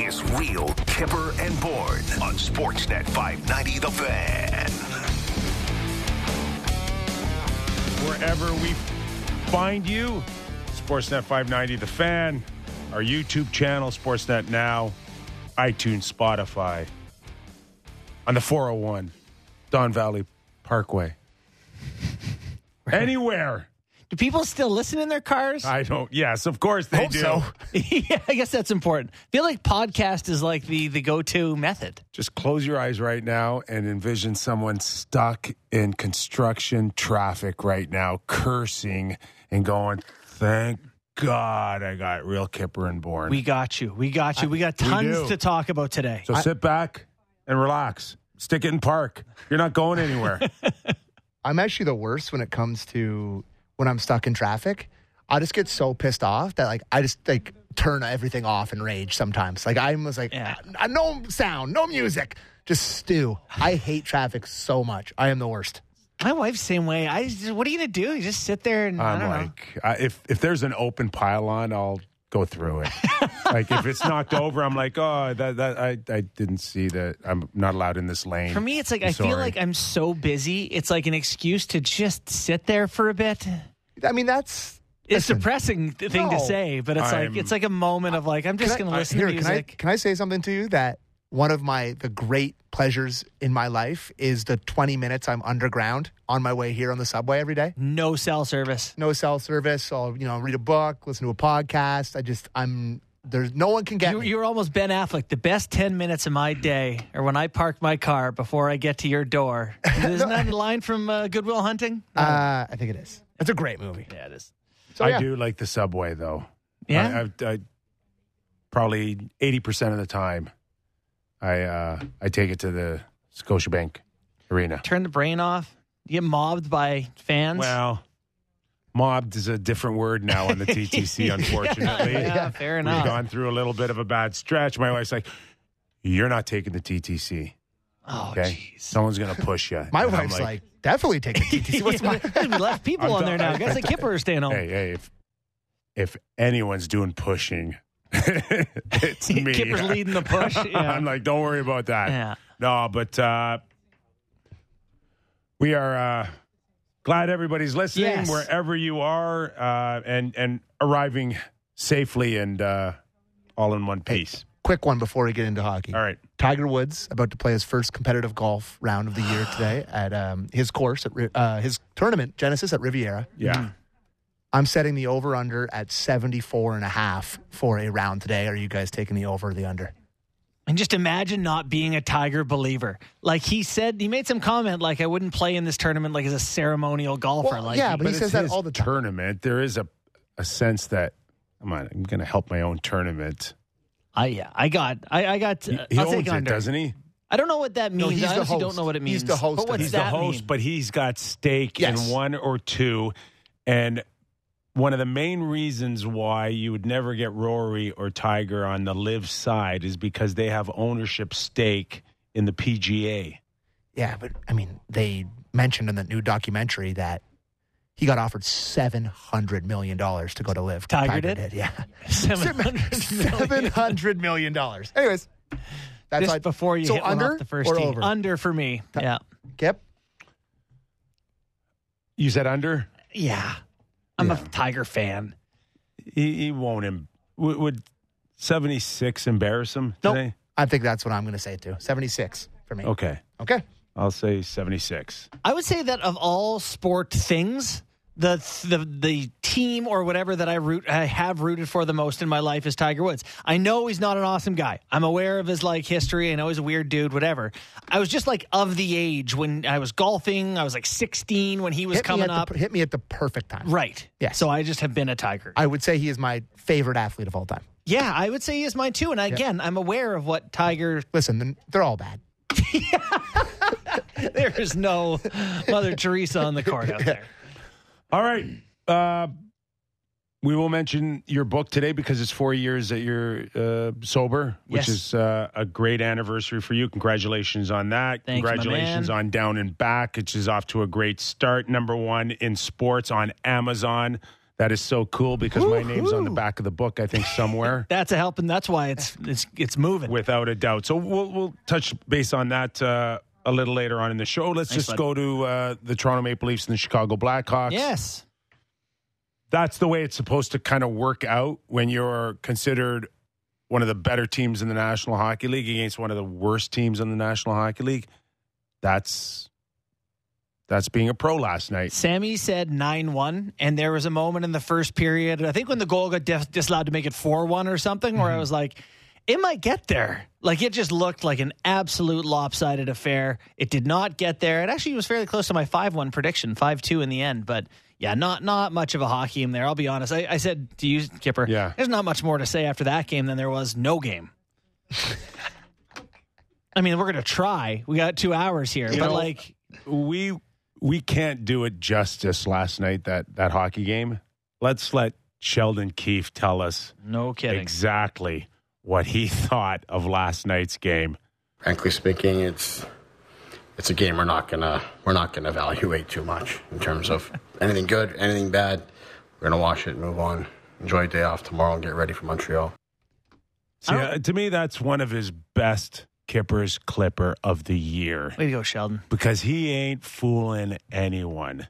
is Real Kipper and Bourne on Sportsnet 590 The Fan. wherever we find you. Sportsnet 590, The Fan, our YouTube channel, Sportsnet Now, iTunes, Spotify, on the 401, Don Valley Parkway. Anywhere. Do people still listen in their cars? I don't, yes, of course they Hope do. so. yeah, I guess that's important. I feel like podcast is like the the go to method. Just close your eyes right now and envision someone stuck in construction traffic right now, cursing and going, thank God I got real Kipper and Bourne. We got you. We got you. We got tons do. to talk about today. So sit back and relax. Stick it in park. You're not going anywhere. I'm actually the worst when it comes to when I'm stuck in traffic. I just get so pissed off that like I just like turn everything off and rage sometimes. Like I'm just like Yeah. "Ah, no sound, no music, just stew. I hate traffic so much. I am the worst. My wife's same way. I just, what are you gonna do? You just sit there and I I'm don't know. like, uh, if if there's an open pylon, I'll go through it. like if it's knocked over, I'm like, oh, that that I I didn't see that. I'm not allowed in this lane. For me, it's like I'm I feel like I'm so busy. It's like an excuse to just sit there for a bit. I mean that's It's listen, depressing th- thing to say, but it's I'm- like it's like a moment of like I'm just gonna uh, listen here, to Can I, music. can I say something to you that one of my the great pleasures in my life is the 20 minutes I'm underground on my way here on the subway every day. no cell service. No cell service. I'll you know read a book, listen to a podcast. I just I'm there's no one can get You, me. you were almost Ben Affleck. The best 10 minutes of my day are when I park my car before I get to your door. Isn't that a line from uh, Good Will Hunting? Uh, I think it is. It's a great movie. yeah, it is. So, I yeah. do like the subway though. Yeah? I, I, I probably eighty percent of the time, I uh, I take it to the Scotiabank Arena. Turn the brain off. You get mobbed by fans. Well, mobbed is a different word now on the TTC, unfortunately. yeah, fair enough. We've gone through a little bit of a bad stretch. My wife's like, "You're not taking the TTC, Oh, okay? jeez. Someone's gonna push you." My And wife's like, definitely take the TTC. What's my we left people I'm on there done. now. Guys like Kipper are staying home. "Hey, hey, if if anyone's doing pushing, it's me." Kipper's leading the push. Yeah. I'm like, "Don't worry about that." yeah. No, but uh, we are uh, glad everybody's listening Yes. wherever you are, uh, and and arriving safely and uh, all in one piece. quick one before we get into hockey? All right. Tiger Woods about to play his first competitive golf round of the year today at um, his course at uh, his tournament Genesis at Riviera. Yeah. I'm setting the over under at 74 and a half for a round today. Are you guys taking the over or the under? And just imagine not being a Tiger believer. Like he said, he made some comment like, I wouldn't play in this tournament like as a ceremonial golfer. Well, like, yeah, he- but he says that all the time. Tournament. There is a a sense that come on, I'm going to help my own tournament. I, yeah, I got, I, I got, He, uh, he I'll owns take it, under. doesn't he? I don't know what that No, means. he's I the honestly don't host. know what it means. He's the host But of what's it. He's that the host, mean? but he's got stake Yes. in one or two. And one of the main reasons why you would never get Rory or Tiger on the LIV side is because they have ownership stake in the PGA. Yeah, but I mean, they mentioned in the new documentary that he got offered seven hundred million dollars to go to LIV. Tiger did? yeah, Seven hundred seven million. hundred million dollars. Anyways, that's Just like before you so hit under off the first or tee. over? Under for me. Ti- Yeah. Kip. You said under? Yeah. I'm a Tiger fan. He, he won't. Em- would, would 76 embarrass him Nope. today? I think that's what I'm going to say too. Seventy six for me. Okay. Okay. I'll say 76. I would say that of all sport things, the the the team or whatever that I root I have rooted for the most in my life is Tiger Woods. I know he's not an awesome guy. I'm aware of his like history. I know he's a weird dude. Whatever. I was just like of the age when I was golfing. I was like 16 when he was Hit coming up. the, hit me at the perfect time. right. Yeah. So I just have been a Tiger. I would say he is my favorite athlete of all time. yeah, I would say he is mine too. And again, I'm aware of what Tiger. Listen, they're all bad. There is no Mother Teresa on the court out there. All right. Uh, we will mention your book today because it's four years that you're uh, sober, which Yes. is uh, a great anniversary for you. Congratulations on that. Thanks, Congratulations on Down and Back, which is off to a great start. Number one in sports on Amazon. That is so cool because my name's on the back of the book, I think, somewhere. That's a help, and that's why it's it's it's moving. without a doubt. So we'll we'll touch base on that uh, a little later on in the show. Let's Thanks, just bud. go to uh, the Toronto Maple Leafs and the Chicago Blackhawks. yes. That's the way it's supposed to kind of work out when you're considered one of the better teams in the National Hockey League against one of the worst teams in the National Hockey League. That's that's being a pro last night. Sammy said 9 1, and there was a moment in the first period, I think when the goal got disallowed to make it 4 1 or something, where I was like, it might get there. Like it just looked like an absolute lopsided affair. It did not get there. It actually was fairly close to my 5 1 prediction, 5 2 in the end. But yeah, not not much of a hockey game there. I'll be honest. I, I said to you, Kipper, Yeah. there's not much more to say after that game than there was no game. I mean, we're going to try. We got two hours here. You but know, like, we we can't do it justice last night that that hockey game. Let's let Sheldon Keefe tell us no kidding. exactly what he thought of last night's game. frankly speaking, it's it's a game we're not gonna we're not gonna evaluate too much in terms of anything good, anything bad. We're gonna watch it, move on, enjoy a day off tomorrow, and get ready for Montreal. See, uh, to me, that's one of his best Kippers Clipper of the year Way to go, Sheldon. because he ain't fooling anyone.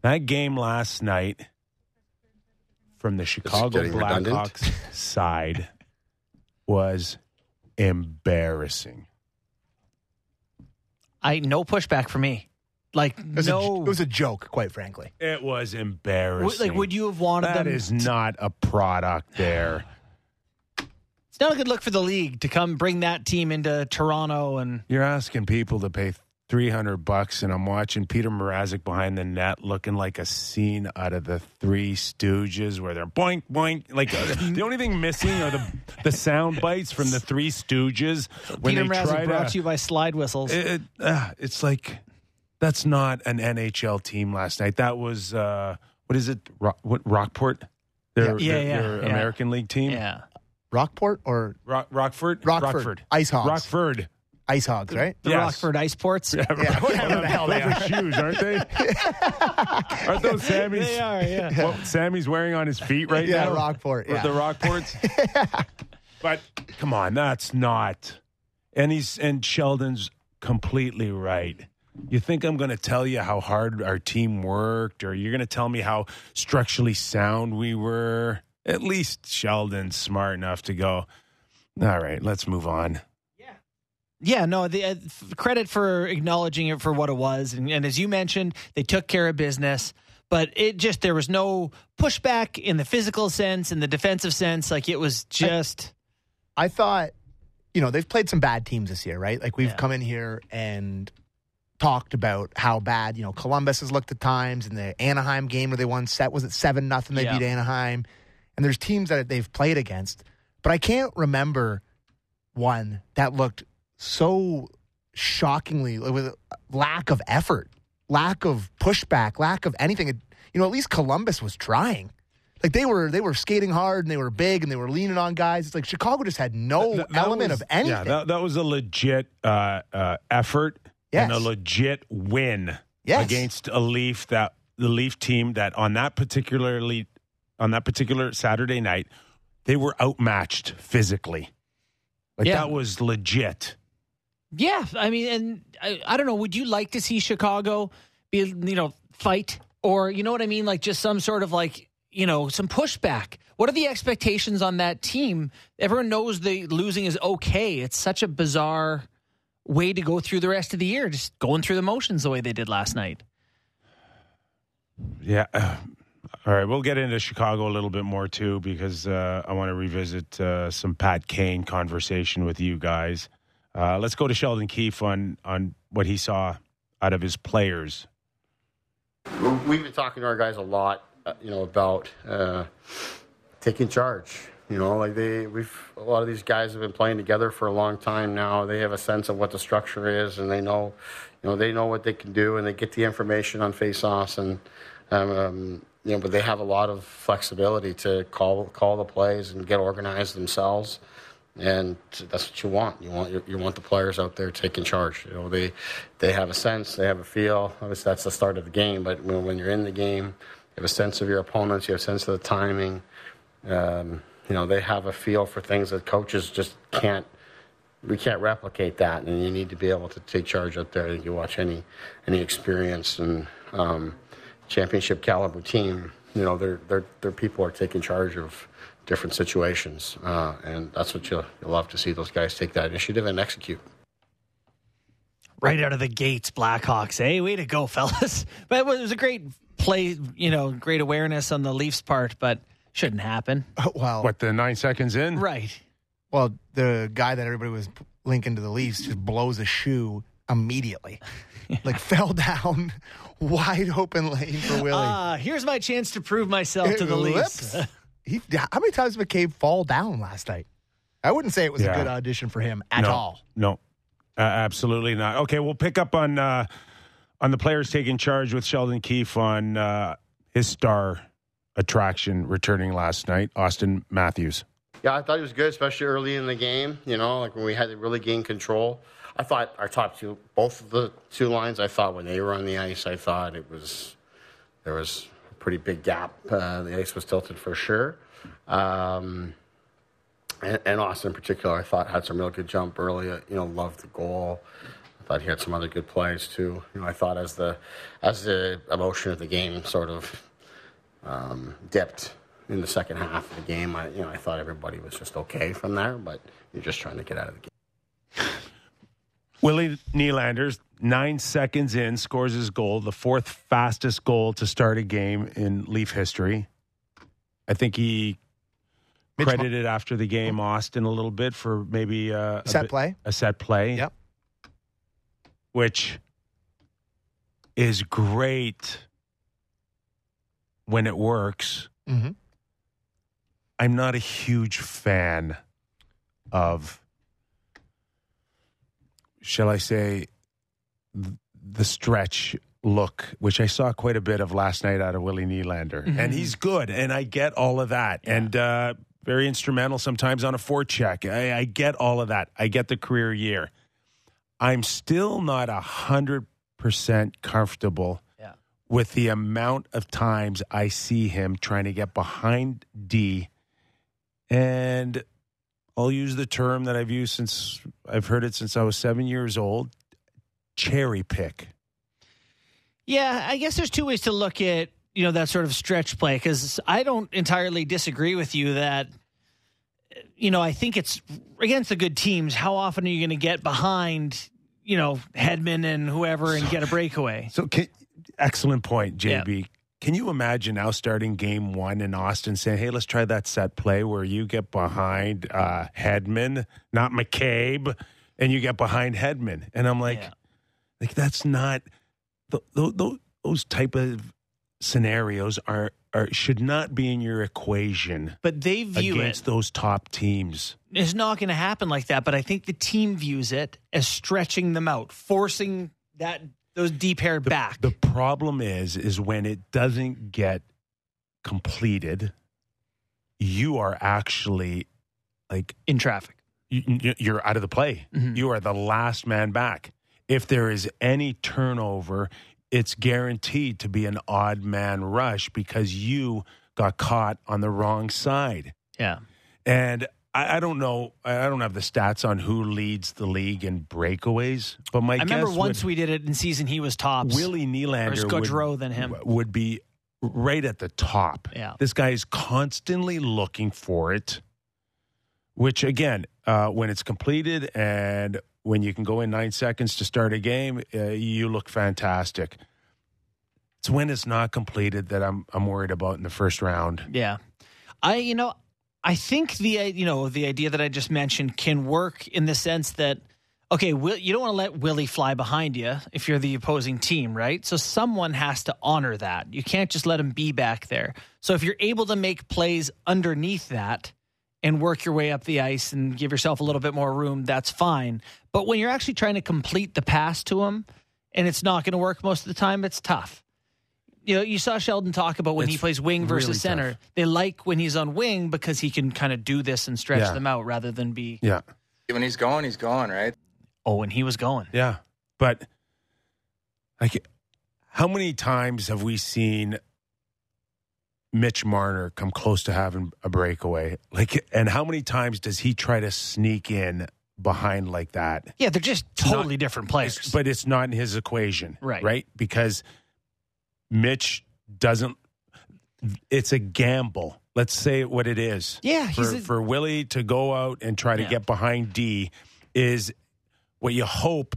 That game last night from the Chicago. Blackhawks side was embarrassing. I no pushback for me. Like It was, a, no, it was a joke, quite frankly. It was W- embarrassing. like would you have wanted That them? is not a product there. it's not a good look for the league to come bring that team into Toronto and You're asking people to pay 300 bucks, and I'm watching Peter Mrazek behind the net looking like a scene out of the Three Stooges where they're boink, boink. Like uh, the only thing missing are the, the sound bites from the Three Stooges when Peter they try Mrazek brought to. to you by slide whistles. It, it, uh, it's like that's not an NHL team last night. That was, uh, what is it? Rock, what, Rockport? Their, Yeah, their, yeah, their yeah. American League team? yeah, Rockport or Rock, Rockford? Rockford. Ice Hogs. Rockford. Ice Hogs, right? the Yes. Rockford Ice Ports. Yeah, whatever the hell they Those are. shoes, aren't they? aren't those Sammy's? They are, yeah. What Sammy's wearing on his feet right now. Yeah, now? Rockport. Or Yeah. The Rockports. but come on, that's not. And he's and Sheldon's completely right. You think I'm going to tell you how hard our team worked, or you're going to tell me how structurally sound we were? At least Sheldon's smart enough to go. All right, let's move on. Yeah, no, the uh, credit for acknowledging it for what it was, and, and as you mentioned, they took care of business. But it just there was no pushback in the physical sense, in the defensive sense. Like it was just I thought, you know, they've played some bad teams this year, right? Like we've Yeah. come in here and talked about how bad, you know, Columbus has looked at times in the Anaheim game where they won set was it seven nothing they Yeah. beat Anaheim. And there's teams that they've played against. But I can't remember one that looked so shockingly with lack of effort, lack of pushback, lack of anything. It, you know, at least Columbus was trying. Like they were, they were skating hard and they were big and they were leaning on guys. It's like Chicago just had no Th- that element was- of anything. Yeah, that, that was a legit uh, uh, effort and a legit win Yes. against a Leaf that the Leaf team that on that particularly on that particular Saturday night they were outmatched physically. Like Yeah. that was legit. Yeah, I mean, and I, I don't know. Would you like to see Chicago be, you know, fight or you know what I mean? Like just some sort of like you know some pushback. What are the expectations on that team? Everyone knows the losing is okay. It's such a bizarre way to go through the rest of the year, just going through the motions the way they did last night. Yeah. All right, we'll get into Chicago a little bit more too because uh, I want to revisit uh, some Pat Kane conversation with you guys. Uh, let's go to Sheldon Keefe on on what he saw out of his players. We've been talking to our guys a lot, uh, you know, about uh, taking charge. You know, like they, we've a lot of these guys have been playing together for a long time now. They have a sense of what the structure is, and they know, you know, they know what they can do, and they get the information on face-offs, and um, um, you know, but they have a lot of flexibility to call call the plays and get organized themselves and that's what you want. You want you, want the players out there taking charge. You know, they they have a sense, they have a feel. Obviously, that's the start of the game. But when, when you're in the game, you have a sense of your opponents. You have a sense of the timing. Um, you know, they have a feel for things that coaches just can't. We can't replicate that, and you need to be able to take charge out there. You watch any any experienced and um, championship caliber team. You know, their their their people are taking charge of different situations, uh, and that's what you'll, you'll love to see those guys take that initiative and execute. Right out of the gates, Blackhawks. Hey, way to go, fellas! But it was a great play. You know, great awareness on the Leafs' part, but shouldn't happen. Oh, well, What the nine seconds in? Right. well, the guy that everybody was linking to the Leafs just blows a shoe immediately, like fell down, wide open lane for Willie. Ah, here's my chance to prove myself to the Leafs. Whoops. he, how many times did McCabe fall down last night? I wouldn't say it was Yeah. a good audition for him at no, all. No, uh, absolutely not. Okay, we'll pick up on uh, on the players taking charge with Sheldon Keefe on uh, his star attraction returning last night, Auston Matthews. Yeah, I thought he was good, especially early in the game. You know, like when we had to really gain control. I thought our top two, both of the two lines, I thought when they were on the ice, I thought it was there was a pretty big gap. Uh, the ice was tilted for sure. Um, and, and Auston in particular, I thought had some real good jump early. uh, You know, loved the goal. I thought he had some other good plays too. You know, I thought as the as the emotion of the game sort of um, dipped in the second half of the game. I, you know, I thought everybody was just okay from there, but you're just trying to get out of the game. Willie Nylander's nine seconds in scores his goal, the fourth fastest goal to start a game in Leaf history. I think he Mitch Mar- credited after the game Auston a little bit for maybe uh, a Set bit- play? a set play. Yep. Which is great when it works. Mm-hmm. I'm not a huge fan of, shall I say, the stretch look, which I saw quite a bit of last night out of Willie Nylander. And he's good, and I get all of that. And uh, very instrumental sometimes on a forecheck. I, I get all of that. I get the career year. I'm still not a hundred percent comfortable Yeah. with the amount of times I see him trying to get behind D. And I'll use the term that I've used since I've heard it since I was seven years old cherry pick. Yeah, I guess there's two ways to look at you know that sort of stretch play because I don't entirely disagree with you that you know I think it's against the good teams. How often are you going to get behind you know Hedman and whoever and get a breakaway? So, can, excellent point, JB. Can you imagine now starting game one in Auston saying, hey, let's try that set play where you get behind uh, Hedman, not McCabe, and you get behind Hedman? And I'm like, Yeah. Like that's not th- th- th- those type of scenarios are are should not be in your equation But they view against it those top teams. it's not going to happen like that. But I think the team views it as stretching them out, forcing that those deep hair back. The problem is, is when it doesn't get completed, you are actually like in traffic. you, you're out of the play. Mhm. You are the last man back. If there is any turnover, it's guaranteed to be an odd man rush because you got caught on the wrong side. Yeah. And I, I don't know. I don't have the stats on who leads the league in breakaways, but my I remember once would- we did it in season, he was tops. Willie Nylander would, Gaudreau than him. would be right at the top. Yeah. This guy is constantly looking for it, which again, uh, when it's completed and when you can go in nine seconds to start a game, uh, you look fantastic. It's when it's not completed that I'm I'm worried about in the first round. Yeah. I, you know, I think the, uh, you know, the idea that I just mentioned can work in the sense that, okay, Will, you don't want to let Willie fly behind you if you're the opposing team, right? So someone has to honor that. You can't just let him be back there. So if you're able to make plays underneath that and work your way up the ice and give yourself a little bit more room, that's fine. But when you're actually trying to complete the pass to him and it's not going to work most of the time, it's tough you know, you saw Sheldon talk about when he plays wing versus really center. tough. They like when he's on wing because he can kind of do this and stretch Yeah. them out rather than be, Yeah, When he's going, he's going, right? oh, when he was going. yeah, but like, how many times have we seen Mitch Marner come close to having a breakaway? Like, and how many times does he try to sneak in behind like that? Yeah, they're just totally not- different players. It's- but it's not in his equation, Right. Right, because Mitch doesn't. It's a gamble. Let's say it what it is. Yeah, for, a- for Willie to go out and try to Yeah. get behind D is what you hope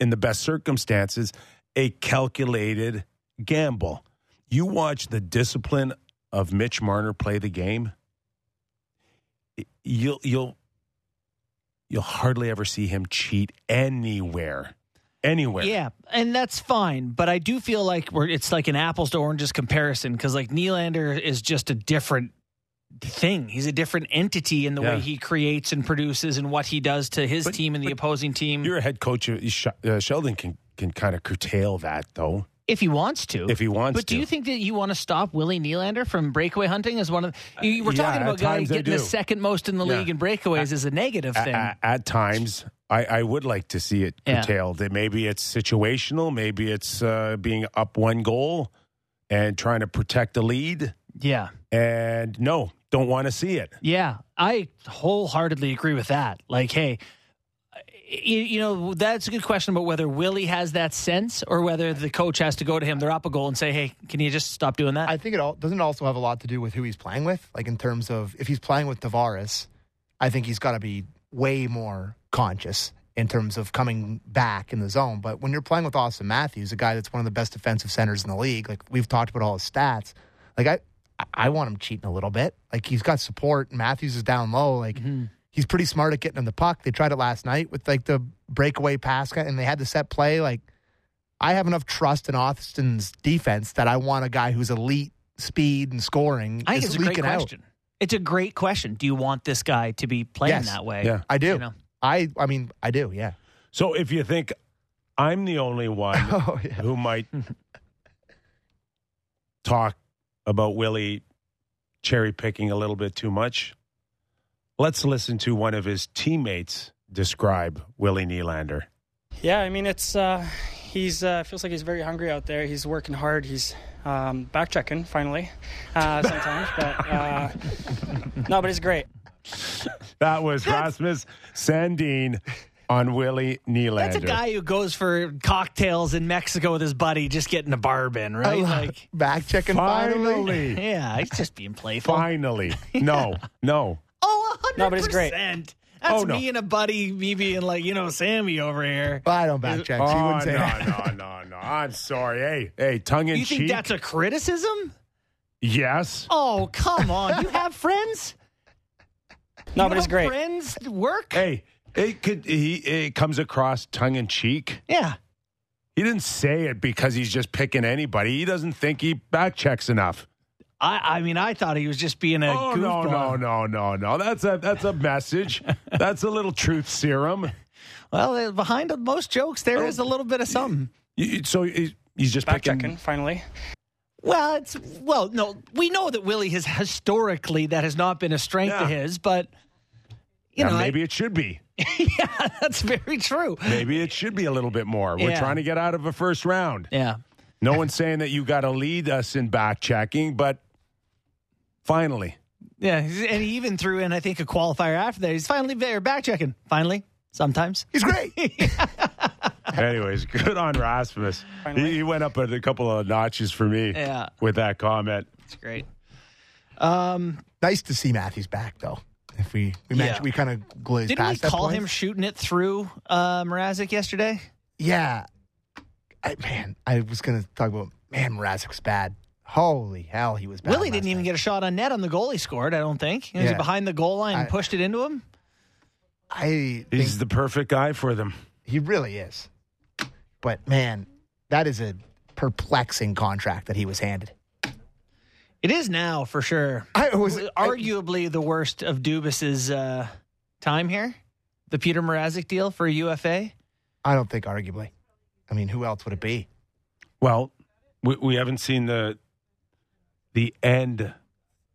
in the best circumstances a calculated gamble. You watch the discipline of Mitch Marner play the game. You'll you'll you'll hardly ever see him cheat anywhere. Anywhere. Yeah, and that's fine, but I do feel like we're it's like an apples to oranges comparison because like Nylander is just a different thing. He's a different entity in the Yeah. way he creates and produces and what he does to his But- team and the opposing team You're a head coach. uh, Sheldon can can kind of curtail that though, if he wants to. if he wants to. But to. do you think that you want to stop Willie Nylander from breakaway hunting as one of you we're talking at about guys getting the second most in the Yeah. league in breakaways is a negative thing. a- at times, I, I would like to see it curtailed. That Maybe it's situational. Maybe it's uh, being up one goal and trying to protect the lead. yeah. And no, don't want to see it. Yeah, I wholeheartedly agree with that. Like, hey, you, you know, that's a good question about whether Willie has that sense or whether the coach has to go to him, they're up a goal and say, hey, can you just stop doing that? I think it all doesn't it also have a lot to do with who he's playing with. Like in terms of if he's playing with Tavares, I think he's got to be way more conscious in terms of coming back in the zone. But when you're playing with Auston Matthews, a guy that's one of the best defensive centers in the league, like we've talked about all his stats, like I, I want him cheating a little bit. Like he's got support. Matthews is down low. Like mm-hmm. He's pretty smart at getting him the puck. They tried it last night with like the breakaway pass, and they had the set play. Like I have enough trust in Auston's defense that I want a guy who's elite speed and scoring. I think it's a great leaking out. question. It's a great question. Do you want this guy to be playing Yes. that way? Yeah. I do. You know? I I mean I do. Yeah. So if you think I'm the only one Oh yeah. who might talk about Willie cherry picking a little bit too much, let's listen to one of his teammates describe Willie Nylander. Yeah, I mean it's uh, he's uh, feels like he's very hungry out there. He's working hard. He's um, back checking finally uh, sometimes, but uh, no, but he's great. That was Rasmus Sandin on Willie Nylander. That's a guy who goes for cocktails in Mexico with his buddy, just getting a barb in, right? Like, Back checking finally. Finally. yeah, he's just being playful. Finally. No, no. Oh, 100%. No, but he's great. That's Oh, no. me and a buddy, me being like, you know, Sammy over here. But I don't back check. Oh, no, wouldn't say that. no, no, no. I'm sorry. Hey, hey, tongue in You cheek. think that's a criticism? yes. Oh, come on. You have friends? No, You but he's have great. Friends work? Hey, it could he it comes across tongue in cheek. Yeah. He didn't say it because he's just picking anybody. He doesn't think he back checks enough. I, I mean, I thought he was just being a oh no, no, no, no, no. That's a that's a message. that's a little truth serum. Well, uh, behind most jokes, there is a little bit of something. So he- he's just Back picking. checking finally. Well, it's well, no, we know that Willie has historically that has not been a strength Yeah. of his, but you Yeah, know, I- maybe it should be. yeah, that's very true. Maybe it should be a little bit more. We're Yeah. trying to get out of a first round. Yeah, No one's saying that you got to lead us in back checking, but finally, yeah, and he even threw in, I think, a qualifier after that. He's finally there, back checking. Finally, sometimes. He's great. anyways, good on Rasmus. He, he went up a, a couple of notches for me Yeah. with that comment. It's great. Um, nice to see Matthews back though. If we we Yeah. mentioned we kind of glazed didn't we past that call point. him shooting it through uh, Mrazek yesterday? Yeah. I, man, I was going to talk about man. Mrazek was bad. Holy hell, he was bad. Willie last didn't even night. get a shot on net on the goal he scored. I don't think. He was Yeah. behind the goal line and I- pushed it into him. I think He's the perfect guy for them. he really is. But man, that is a perplexing contract that he was handed. It is now for sure. I was arguably the worst of Dubas's uh, time here. The Peter Mrazek deal for UFA. I don't think arguably. I mean, who else would it be? Well, we, we haven't seen the the end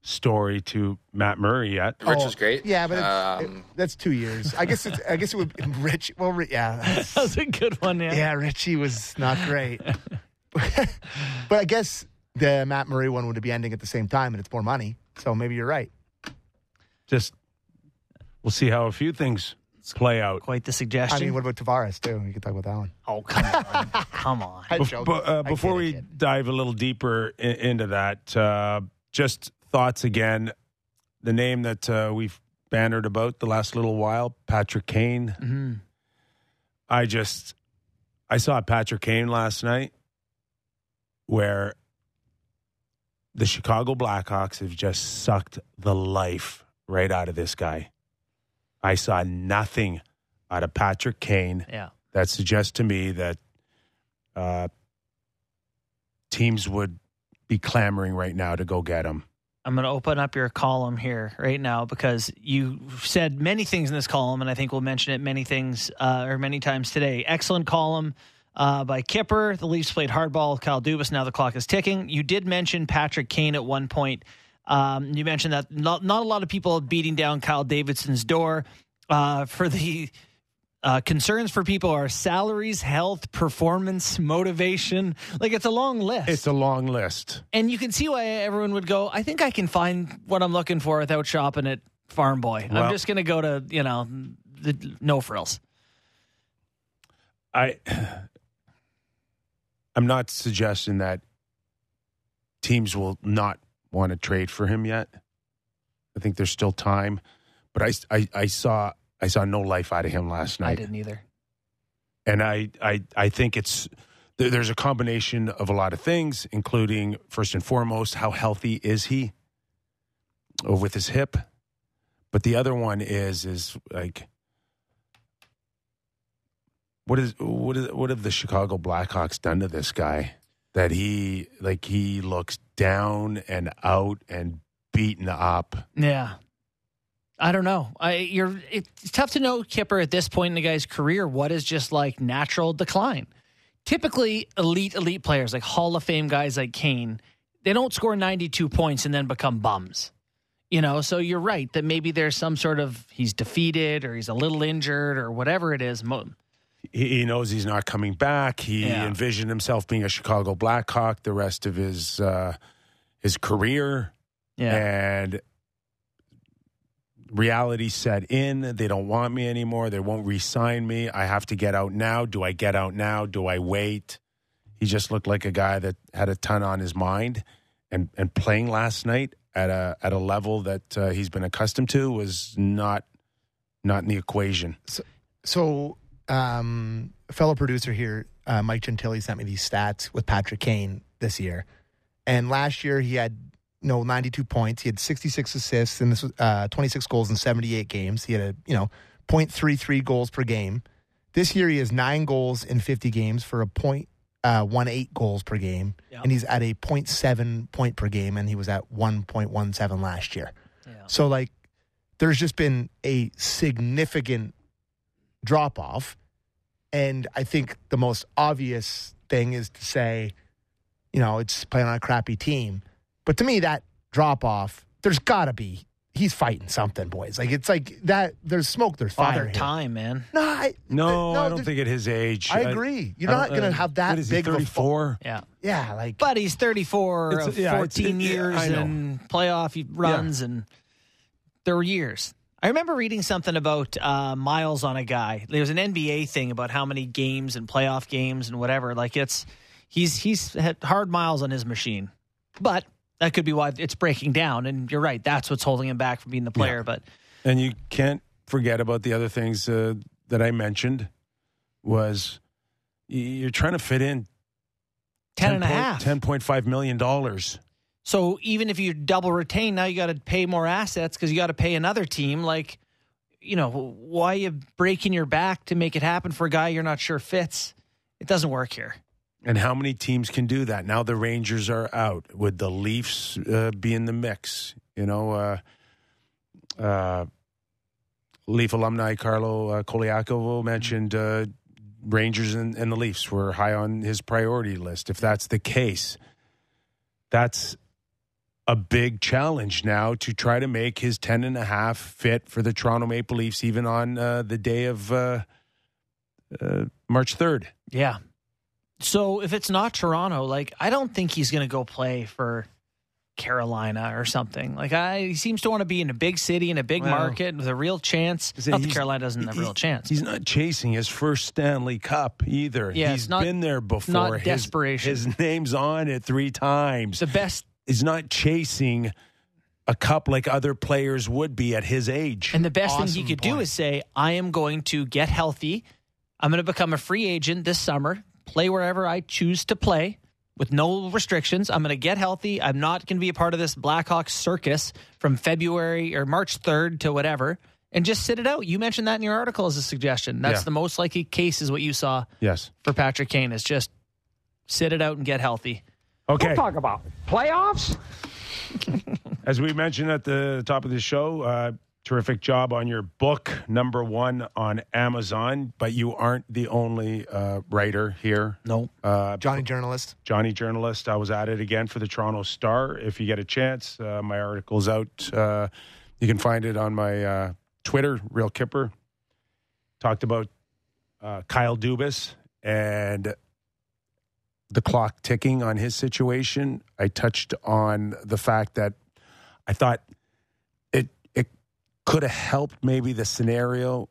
story to Matt Murray yet. Rich Oh, was great. Yeah, but it's, Um, it- that's two years. I guess it's, I guess it would Rich. Well, yeah, That was a good one. Yeah. yeah. Richie was not great. but I guess the Matt Murray one would be ending at the same time, and it's more money. So maybe you're right. Just we'll see how a few things play out. Quite the suggestion. I mean, what about Tavares too? We could talk about that one. oh, come on. come on. I Bef- joke. bu- uh, I before kid, I we kid. dive a little deeper i- into that, uh, just thoughts again. The name that uh, we've bannered about the last little while, Patrick Kane. Mhm. I just, I saw Patrick Kane last night, where the Chicago Blackhawks have just sucked the life right out of this guy. I saw nothing out of Patrick Kane Yeah. that suggests to me that uh, teams would be clamoring right now to go get him. I'm going to open up your column here right now because you said many things in this column, and I think we'll mention it many things uh, or many times today. Excellent column uh, by Kipper. The Leafs played hardball with Kyle Dubas. Now the clock is ticking. You did mention Patrick Kane at one point. Um, you mentioned that not, not a lot of people beating down Kyle Davidson's door uh, for the uh, concerns for people are salaries, health, performance, motivation. Like it's a long list. It's a long list. And you can see why everyone would go, I think I can find what I'm looking for without shopping at Farm Boy. Well- I'm just going to go to, you know, the no frills. I I'm not suggesting that teams will not want to trade for him yet. I think there's still time, but I, I, I saw I saw no life out of him last night. I didn't either. and I, I I think it's there's a combination of a lot of things, including first and foremost how healthy is he with his hip, but the other one is is like what is what is what have the Chicago Blackhawks done to this guy that he like he looks down and out and beaten up. Yeah. I don't know. I you're it's tough to know Kipper at this point in the guy's career what is just like natural decline. Typically elite elite players like Hall of Fame guys like Kane, they don't score 92 points and then become bums. You know, so you're right that maybe there's some sort of he's defeated or he's a little injured or whatever it is. He, he knows he's not coming back. He Yeah. envisioned himself being a Chicago Blackhawk the rest of his uh, his career, Yeah. and reality set in. They don't want me anymore. They won't re-sign me. I have to get out now. Do I get out now? Do I wait? He just looked like a guy that had a ton on his mind, and and playing last night at a at a level that uh, he's been accustomed to was not not in the equation. So, um, a fellow producer here, uh, Mike Gentili, sent me these stats with Patrick Kane this year. And last year he had no 92 points. He had 66 assists and this was uh, 26 goals in 78 games. He had a you know 0.33 goals per game. This year he has nine goals in 50 games for a point uh, one eight goals per game, Yep. and he's at a 0.7 point per game, and he was at 1.17 last year. Yeah. So like, there's just been a significant drop off. And I think the most obvious thing is to say, you know, it's playing on a crappy team. But to me, that drop off, there's got to be, he's fighting something, boys. Like, it's like that, there's smoke, there's fire. Father here. time, man. No, I, No, no, I don't think at his age. I agree. You're I not going to uh, have that what is big of a. 34? Yeah. Yeah, like, But he's 34 It's- of yeah, it's- 14 it- yeah, years I know. and playoff runs, and there were years. I remember reading something about uh, miles on a guy. There was an NBA thing about how many games and playoff games and whatever. Like it's he's he's had hard miles on his machine, but that could be why it's breaking down. And you're right, that's what's holding him back from being the player. But And you can't forget about the other things uh, that I mentioned was you're trying to fit in 10 and a half. $10.5 million. dollars. So even if you double retain, now you got to pay more assets because you got to pay another team. Like, you know, why you breaking your back to make it happen for a guy you're not sure fits? It doesn't work here. And how many teams can do that? Now the Rangers are out. Would the Leafs uh, be in the mix? You know, uh, uh, Leaf alumni Carlo uh, Colaiacovo mentioned uh, Rangers and, and the Leafs were high on his priority list. If that's the case, that's a big challenge now to try to make his 10 and a half fit for the Toronto Maple Leafs, even on uh, the day of uh, uh, March 3rd. Yeah. So if it's not Toronto, like I don't think he's going to go play for Carolina or something. Like I, he seems to want to be in a big city in a big Well, market with a real chance. Not that Carolina doesn't have a real chance. He's not chasing his first Stanley Cup either. Yeah, he's not- been there before. not His- desperation. His, name's on it three times. the best he's not chasing a cup like other players would be at his age. And the best thing he Awesome could do is say, I am going to get healthy. I'm going to become a free agent this summer, play wherever I choose to play with no restrictions. I'm going to get healthy. I'm not going to be a part of this Blackhawks circus from February or March 3rd to whatever and just sit it out. You mentioned that in your article as a suggestion. That's Yeah. the most likely case, is what you saw yes. for Patrick Kane, is just sit it out and get healthy. Okay. Talk about playoffs. As we mentioned at the top of the show, uh, terrific job on your book, number one on Amazon. But you aren't the only uh, writer here. No. Uh, Johnny journalist. Johnny Journalist. I was at it again for the Toronto Star. If you get a chance, uh, my article's out. Uh, you can find it on my uh, Twitter, Real Kipper. Talked about uh, Kyle Dubas and the clock ticking on his situation. I touched on the fact that I thought it it could have helped maybe the scenario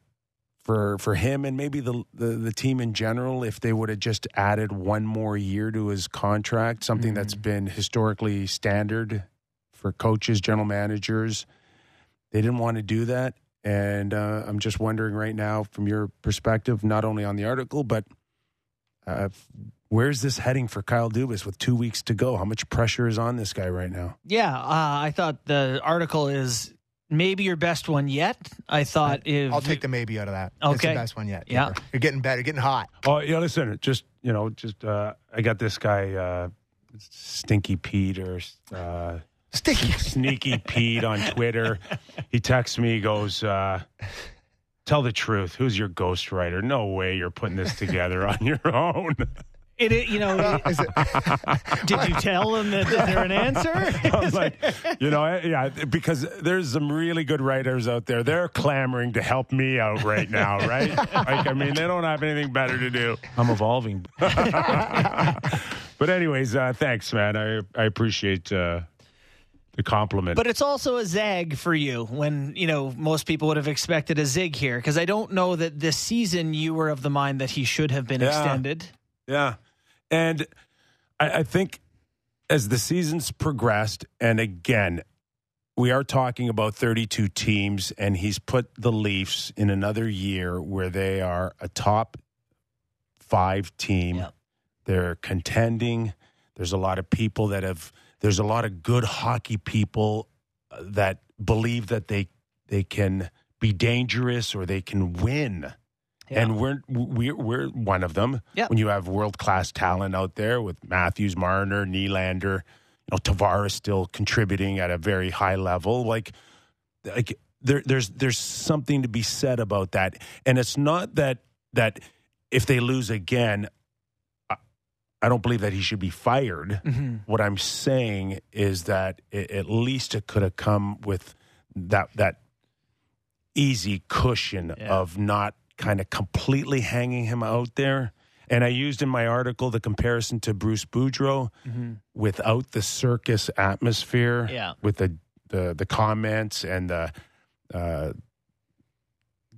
for for him and maybe the, the the team in general if they would have just added one more year to his contract, something that's been historically standard for coaches, general managers. They didn't want to do that, and uh, I'm just wondering right now, from your perspective, not only on the article, but uh, where's this heading for Kyle Dubas with two weeks to go? How much pressure is on this guy right now? Yeah, uh, I thought the article is maybe your best one yet. I thought if I'll take the maybe out of that. It's Okay. the best one yet. Yeah. You're getting better, you're getting hot. Oh, yeah, listen, just, you know, just, uh, I got this guy, uh, Stinky Pete or uh, Sticky. Sneaky Pete on Twitter. He texts me, he goes, uh, Tell the truth. Who's your ghostwriter? No way you're putting this together on your own. it, it- you know, Is it- did you tell them that is there an answer? I'm like, you know, yeah, because there's some really good writers out there. They're clamoring to help me out right now, right? like, I mean, they don't have anything better to do. I'm evolving. but anyways, uh, thanks, man. I I appreciate uh, the compliment. But it's also a zag for you when, you know, most people would have expected a zig here because I don't know that this season you were of the mind that he should have been Yeah. extended. Yeah. And I, I think as the season's progressed, and again, we are talking about 32 teams, and he's put the Leafs in another year where they are a top five team. Yeah. They're contending. There's a lot of people that have, there's a lot of good hockey people uh, that believe that they they can be dangerous or they can win and we're we're we're one of them. Yeah. When you have world class talent out there with Matthews, Marner, Nylander, you know Tavares still contributing at a very high level, like like there there's there's something to be said about that, and it's not that that if they lose again. I- I don't believe that he should be fired. Mm-hmm. What I'm saying is that it, at least it could have come with that that easy cushion Yeah. of not kind of completely hanging him out there. And I used in my article the comparison to Bruce Boudreau without the circus atmosphere, Yeah. with the, the the comments and the uh,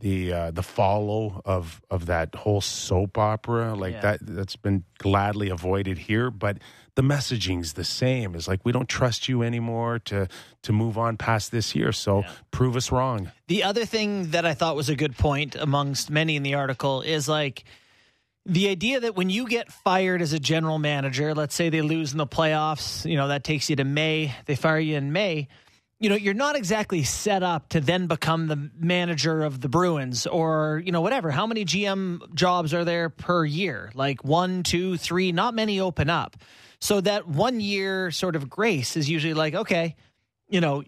the uh, the follow of of that whole soap opera like Yeah. that that's been gladly avoided here but the messaging's the same it's like we don't trust you anymore to to move on past this year so Yeah. prove us wrong The other thing that I thought was a good point amongst many in the article is like the idea that when you get fired as a general manager, let's say they lose in the playoffs, you know, that takes you to May, they fire you in May. You know, you're not exactly set up to then become the manager of the Bruins or, you know, whatever. How many GM jobs are there per year? Like one, two, three, not many open up. So that one year sort of grace is usually like, okay, you know,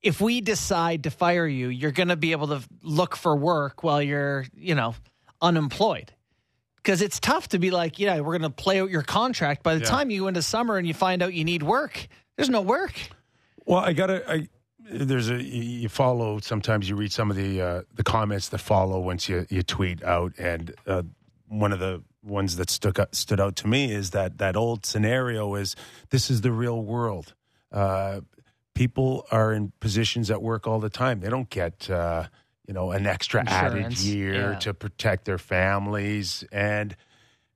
if we decide to fire you, you're going to be able to look for work while you're, you know, unemployed. Because it's tough to be like, yeah, we're going to play out your contract. By the Yeah. time you go into summer and you find out you need work, there's no work. Well, I gotta. I there's a you follow. Sometimes you read some of the uh, the comments that follow once you you tweet out, and uh, one of the ones that stuck out, stood out to me is that that old scenario is this is the real world. Uh, people are in positions at work all the time. They don't get uh, you know an extra added year yeah. to protect their families and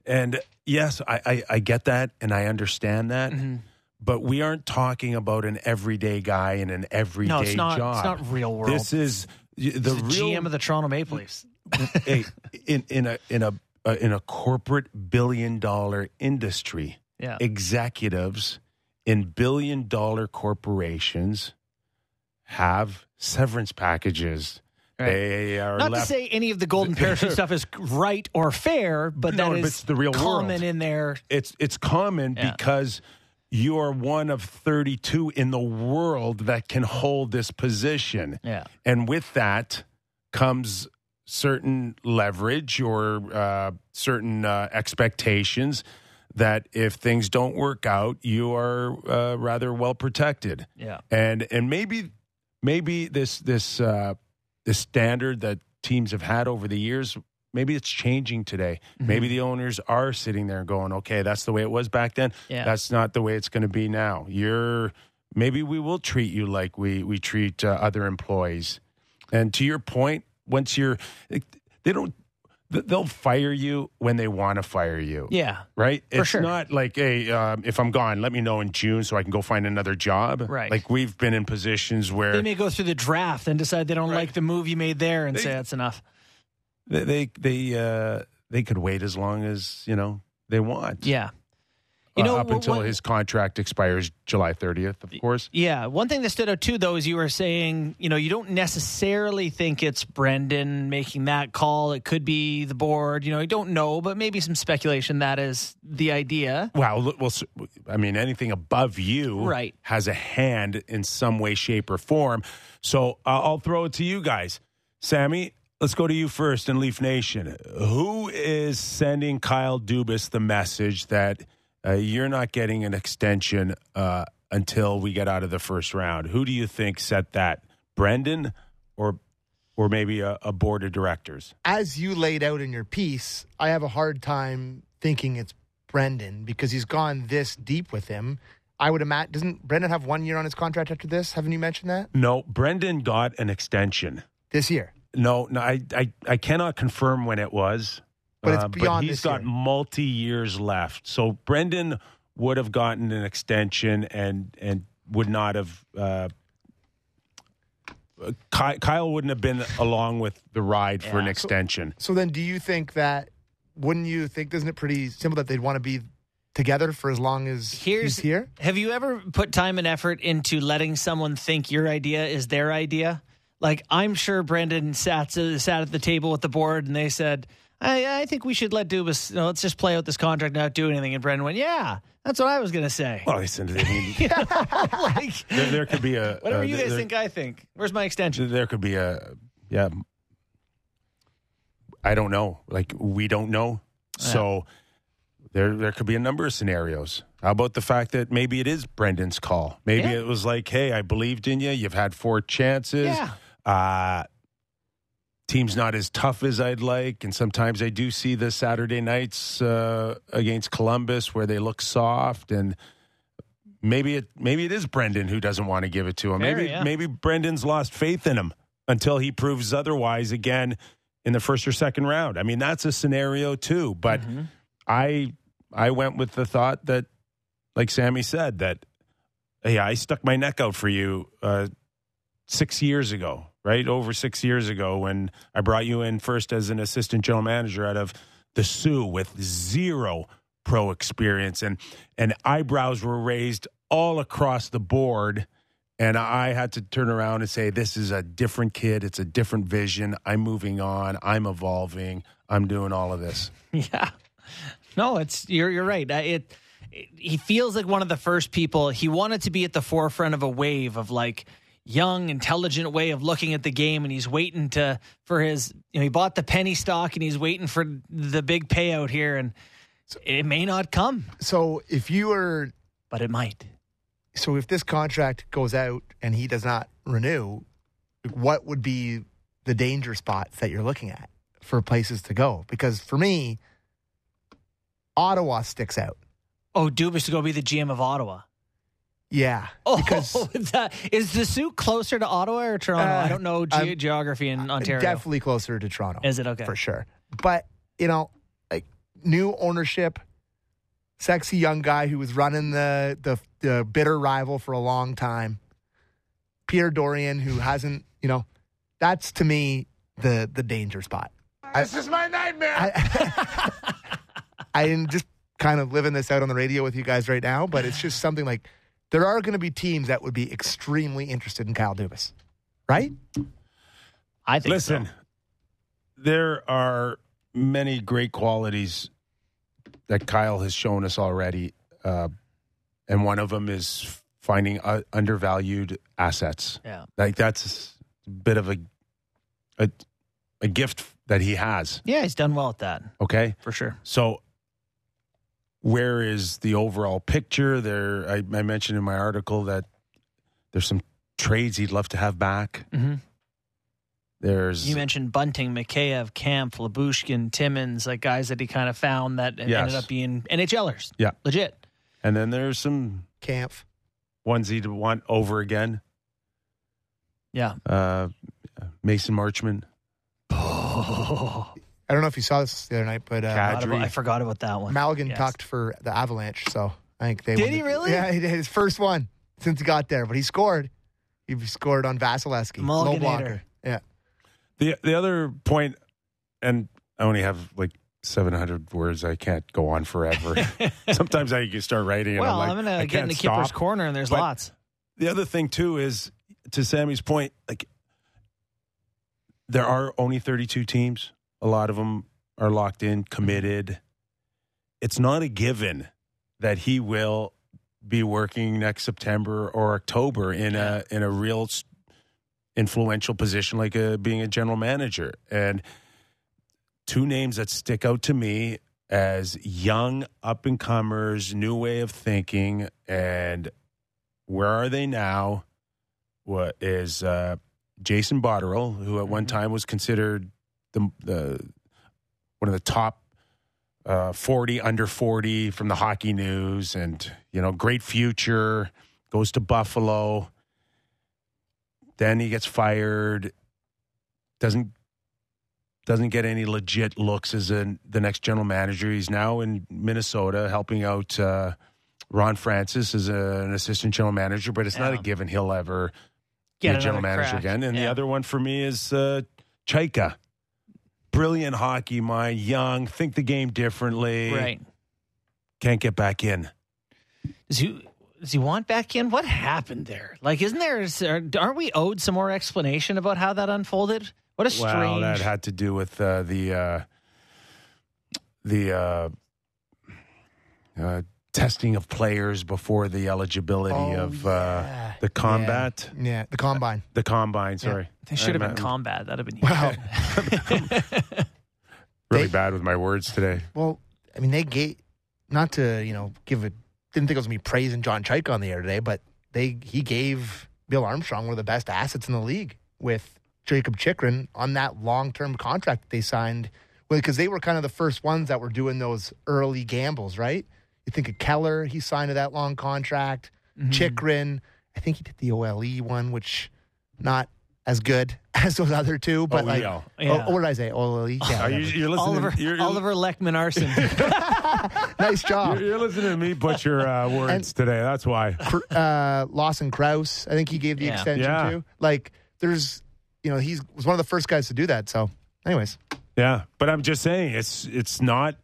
and yes, I, I, I get that and I understand that. Mm-hmm. But we aren't talking about an everyday guy in an everyday No, it's not. job. It's not real world. This is the the real GM of the Toronto Maple Leafs. hey, in in a in a uh, in a corporate billion dollar industry, Yeah. executives in billion dollar corporations have severance packages. Right. They are Not left. to say any of the golden parachute stuff is right or fair, but No, that but is it's the real common world. in there. it's it's common Yeah. because you are one of 32 in the world that can hold this position. Yeah. And with that comes certain leverage or uh, certain uh, expectations that if things don't work out, you are uh, rather well protected. Yeah. And and maybe maybe this this uh, this standard that teams have had over the years. Maybe it's changing today. Mm-hmm. Maybe the owners are sitting there going, "Okay, that's the way it was back then. Yeah. That's not the way it's going to be now." You're maybe we will treat you like we we treat uh, other employees. And to your point, once you're, they don't, they'll fire you when they want to fire you. Yeah. Right? For it's sure. not like, hey, um, if I'm gone, let me know in June so I can go find another job. Right. Like we've been in positions where They may go through the draft and decide they don't Right. like the move you made there and They- say that's enough. They they they, uh, they could wait as long as you know they want. Yeah. You know, uh, up until what- his contract expires July 30th, of course. Yeah, one thing that stood out too, though, is you were saying, you know, you don't necessarily think it's Brendan making that call. It could be the board. You know, you don't know, but maybe some speculation that is the idea. Well, well, I mean, anything above you Right. has a hand in some way, shape, or form. So uh, I'll throw it to you guys. Sammy, let's go to you first in Leaf Nation. Who is sending Kyle Dubas the message that uh, you're not getting an extension uh, until we get out of the first round? Who do you think set that? Brendan or or maybe a, a board of directors? As you laid out in your piece, I have a hard time thinking it's Brendan because he's gone this deep with him. I would imagine doesn't Brendan have one year on his contract after this? Haven't you mentioned that No, Brendan got an extension. this year? No, no, I, I, I cannot confirm when it was. But it's uh, beyond he's this got year. multi years left. So Brendan would have gotten an extension and and would not have. Uh, Kyle wouldn't have been along with the ride for an Yeah. extension. So then, do you think that? Wouldn't you think? Isn't it pretty simple that they'd want to be together for as long as Here's he's here? Have you ever put time and effort into letting someone think your idea is their idea? Like I'm sure Brendan sat sat at the table with the board and they said, "I, I think we should let Dubas. You know, let's just play out this contract, not do anything." And Brendan went, "Yeah, that's what I was going to say." Well, listen, I mean, like there, there could be a whatever uh, you guys there, think, I think. Where's my extension? There could be a yeah. I don't know. Like we don't know. So there there could be a number of scenarios. How about the fact that maybe it is Brendan's call? Maybe Yeah. it was like, "Hey, I believed in you. You've had four chances. Yeah. Uh team's not as tough as I'd like, and sometimes I do see the Saturday nights uh, against Columbus where they look soft and maybe it maybe it is Brendan who doesn't want to give it to him. Fair, maybe yeah. maybe Brendan's lost faith in him until he proves otherwise again in the first or second round. I mean, that's a scenario too, but Mm-hmm. I I went with the thought that like Sammy said that hey, I stuck my neck out for you uh, 6 years ago, right? Over 6 years ago when I brought you in first as an assistant general manager out of the Soo with zero pro experience and and eyebrows were raised all across the board and I had to turn around and say this is a different kid, it's a different vision. I'm moving on, I'm evolving, I'm doing all of this. Yeah. No, it's you're you're right. It, it he feels like one of the first people. He wanted to be at the forefront of a wave of like young, intelligent way of looking at the game, and he's waiting to for his. You know, he bought the penny stock, and he's waiting for the big payout here, and so, it may not come, So if you were, but it might. so if this contract goes out and he does not renew, what would be the danger spots that you're looking at for places to go? Because for me, Ottawa sticks out. Oh, Dubas to go be the GM of Ottawa. Yeah, Oh, because that, is the suit closer to Ottawa or Toronto? Uh, I don't know ge- I'm- geography in Ontario. definitely closer to Toronto. Is it okay? for sure? But you know, like new ownership, sexy young guy who was running the the, the bitter rival for a long time. Pierre Dorion, who hasn't, you know, that's to me the the danger spot. This is my nightmare. I, I am just kind of living this out on the radio with you guys right now, but it's just something like there are going to be teams that would be extremely interested in Kyle Dubas, right? I think Listen, so. there are many great qualities that Kyle has shown us already, uh, and one of them is finding uh, undervalued assets. Yeah. Like that's a bit of a, a a gift that he has. Yeah, he's done well at that Okay, for sure. so where is the overall picture? There, I, I mentioned in my article that there's some trades he'd love to have back. hmm There's You mentioned Bunting, Mikheyev, Kampf, Lyubushkin, Timmins, like guys that he kind of found that Yes. ended up being NHLers. Yeah. legit. and then there's some Kampf. ones he'd want over again. Yeah. Uh, Mason Marchment. Oh, I don't know if you saw this the other night, but uh, Cat- forgot about- I forgot about that one. Maligan Yes. talked for the Avalanche, so I think they Did won he the- really? Yeah, he did his first one since he got there, but he scored. He scored on Vasilevskiy, low Mulliganator. blocker. Yeah, The the other point, and I only have like 700 words. I can't go on forever. Sometimes I can start writing. And well, I'm, like, I'm going I to get can't into Kipper's stop. corner, and there's But- lots. The other thing too is to Sammy's point. Like there are only 32 teams. A lot of them are locked in, committed. It's not a given that he will be working next September or October in a in a real influential position like a, being a general manager. And two names that stick out to me as young up and comers, new way of thinking, and where are they now? What is uh, Jason Botterill, who at one time was considered the the one of the top uh, forty under forty from the Hockey News, and you know, great future. Goes to Buffalo. Then he gets fired. Doesn't doesn't get any legit looks as a, the next general manager. He's now in Minnesota helping out uh, Ron Francis as a, an assistant general manager, but it's not a given he'll ever Get be a general manager crack. again. And the other one for me is uh, Chayka. Brilliant hockey mind, young, think the game differently. Right. Can't get back in. Does he, does he want back in? What happened there? Like, isn't there, aren't we owed some more explanation about how that unfolded? What a strange. Well, that had to do with uh, the uh, the uh, uh, testing of players before the eligibility Oh, of uh, yeah. the combat, yeah, the combine. the combine. Sorry, they should have been combat. That'd have been Wow. Really They- bad with my words today. Well, I mean, they gave not to you know give it. Didn't think it was me praising John Chayka on the air today, but they he gave Bill Armstrong one of the best assets in the league with Jakob Chychrun on that long term contract that they signed. Because they were kind of the first ones that were doing those early gambles, right? You think of Keller, he signed to that long contract. Mm-hmm. Chychrun, I think he did the OLE one, which not as good as those other two, but like, OEL. Yeah. oh, what did I say? OLE. Yeah, Are you, you're listening. Oliver, you're, you're- Oliver Leckman Arson. nice job. You're, you're listening to me butcher uh, words And- today. That's why. Uh, Lawson Crouse. I think he gave the Yeah. extension Yeah. to. Like, there's, you know, he was one of the first guys to do that. So, anyways, Yeah, but I'm just saying it's it's not.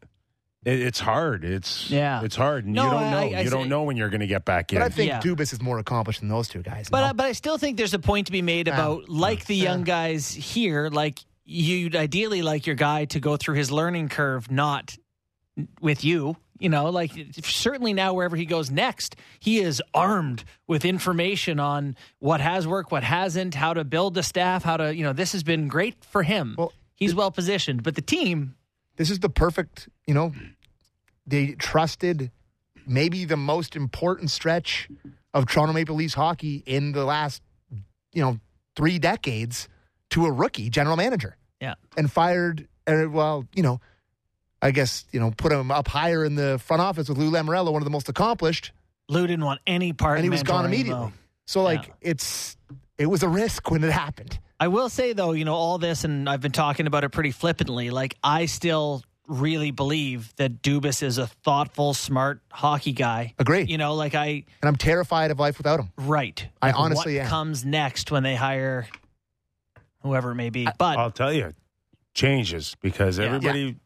It, it's hard. It's Yeah. It's hard, and No, you don't know. I you don't know when you're going to get back in. but I think Yeah. Dubas is more accomplished than those two guys. But no? uh, but I still think there's a point to be made about like the young guys here, like you'd ideally like your guy to go through his learning curve, not with you. You know, like certainly now wherever he goes next, he is armed with information on what has worked, what hasn't, how to build the staff, how to you know this has been great for him. Well, He's well positioned, but the team, this is the perfect, you know, they trusted maybe the most important stretch of Toronto Maple Leafs hockey in the last, you know, three decades to a rookie general manager. yeah, and fired, well, you know, I guess you know put him up higher in the front office with Lou Lamoriello, one of the most accomplished, Lou didn't want any part. Of the And he was gone immediately. though. So like Yeah. it's it was a risk when it happened. I will say though, you know, all this, and I've been talking about it pretty flippantly. Like, I still really believe that Dubas is a thoughtful, smart hockey guy. Agree. You know, like I And I'm terrified of life without him. right. I Like, honestly what am. comes next when they hire whoever it may be. But I'll tell you, changes because Yeah. everybody,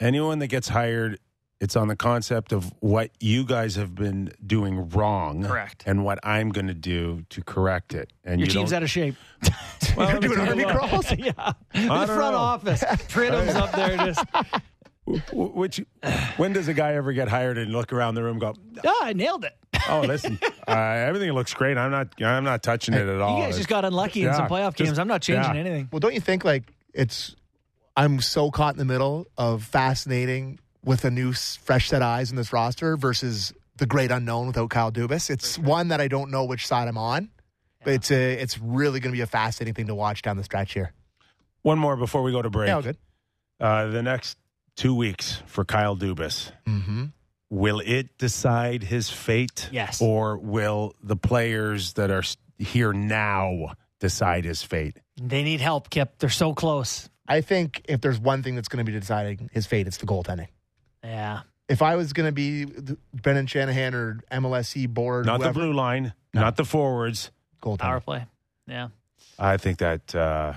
anyone that gets hired, it's on the concept of what you guys have been doing wrong, Correct. and what I'm going to do to correct it. And your you team's don't, out of shape. well, You're doing let me army take a look. crawls. yeah. I The front know. office. Pridham's up there just, W- Which, when does a guy ever get hired and look around the room, and go, ah, I nailed it. "Oh, listen, uh, everything looks great. I'm not, I'm not touching it at all." You guys just got unlucky in some Yeah, playoff just- games. I'm not changing yeah. anything. Well, don't you think like it's? I'm so caught in the middle of fascinating with a new fresh set of eyes in this roster versus the great unknown without Kyle Dubas. It's one that I don't know which side I'm on, but it's a, it's really going to be a fascinating thing to watch down the stretch here. One more before we go to break. Yeah, good. Uh, the next two weeks for Kyle Dubas. Mm-hmm. Will it decide his fate? Yes. Or will the players that are here now decide his fate? They need help, Kip. They're so close. I think if there's one thing that's going to be deciding his fate, it's the goaltending. Yeah. If I was going to be the- Brendan Shanahan or MLSE board, Not the blue line, not the forwards. goaltending. Power play. Yeah. I think that uh,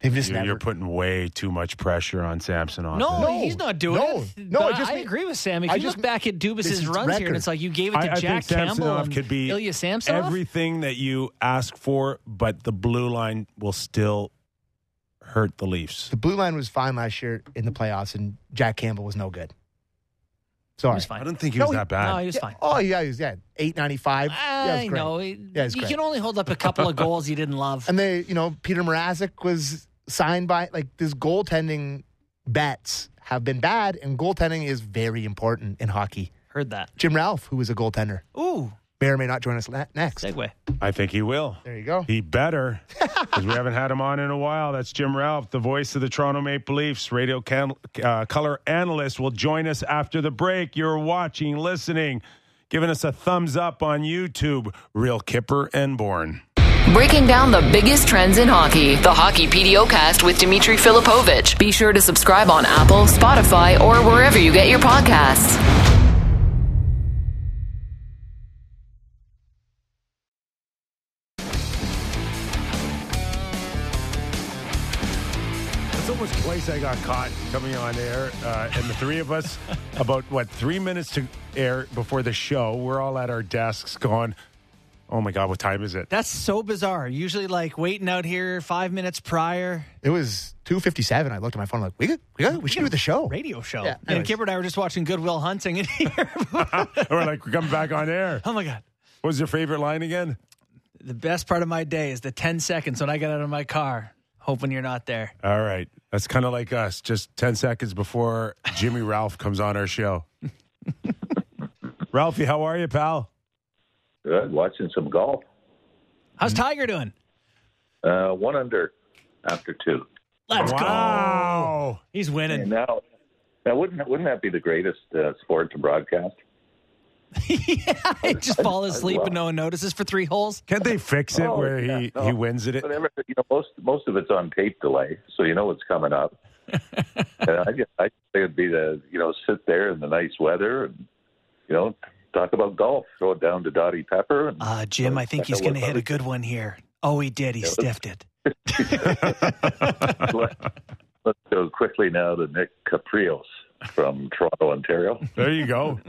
They've just you're, never. you're putting way too much pressure on Samson. No, No, he's not doing no, it. no, I just I agree with Sam. If I you just- look back at Dubas's is runs here, and it's like you gave it to I Jack Campbell and could be Ilya Samsonov. everything that you ask for, but the blue line will still hurt the Leafs. the blue line was fine last year in the playoffs, and Jack Campbell was no good. He Sorry. was I fine. don't think he No, was he- that bad. No, he was fine. Oh yeah, he was yeah, eight ninety five. Yeah, it I was great. know. Yeah, it's you great. can only hold up a couple of goals you didn't love. And they, you know, Peter Mrazek was signed by like this goaltending bets have been bad, and goaltending is very important in hockey. Heard that. Jim Ralph, who was a goaltender, Ooh, may or may not join us la- next. Segway. I think he will. There you go. He better, because we haven't had him on in a while. That's Jim Ralph, the voice of the Toronto Maple Leafs, radio can, uh, color analyst, will join us after the break. You're watching, listening, giving us a thumbs up on YouTube. Real Kipper and Bourne. Breaking down the biggest trends in hockey. The Hockey PDOcast with Dimitri Filipovic. Be sure to subscribe on Apple, Spotify, or wherever you get your podcasts. Got caught coming on air, uh, and the three of us, about what three minutes to air before the show, we're all at our desks going, "Oh my god, what time is it?" That's so bizarre. Usually, like waiting out here five minutes prior, It was two fifty seven. I looked at my phone like we could, we got, we should do the show. radio show. Yeah, and anyways. Kipper and I were just watching Good Will Hunting in here. we're like, we're coming back on air. oh my god. What was your favorite line again? The best part of my day is the 10 seconds when I get out of my car, hoping you're not there. All right. That's kind of like us, just 10 seconds before Jimmy Ralph comes on our show. Ralphie, how are you, pal? Good. Watching some golf. How's Tiger doing? Uh, one under after two. Let's go. wow. He's And winning. now, now wouldn't wouldn't that be the greatest uh, sport to broadcast? yeah, just fall asleep and no one notices for three holes. Can't they fix it Oh, where yeah, he, no. he wins it? Whatever. You know, most most of it's on tape delay, so you know what's coming up. and I just I think it'd be to you know sit there in the nice weather and you know talk about golf, throw it down to Dottie Pepper. And, Uh, Jim, I think he's going to hit a good one here. Oh, he did. He stiffed it. Let's go quickly now to Nick Kypreos from Toronto, Ontario, There you go.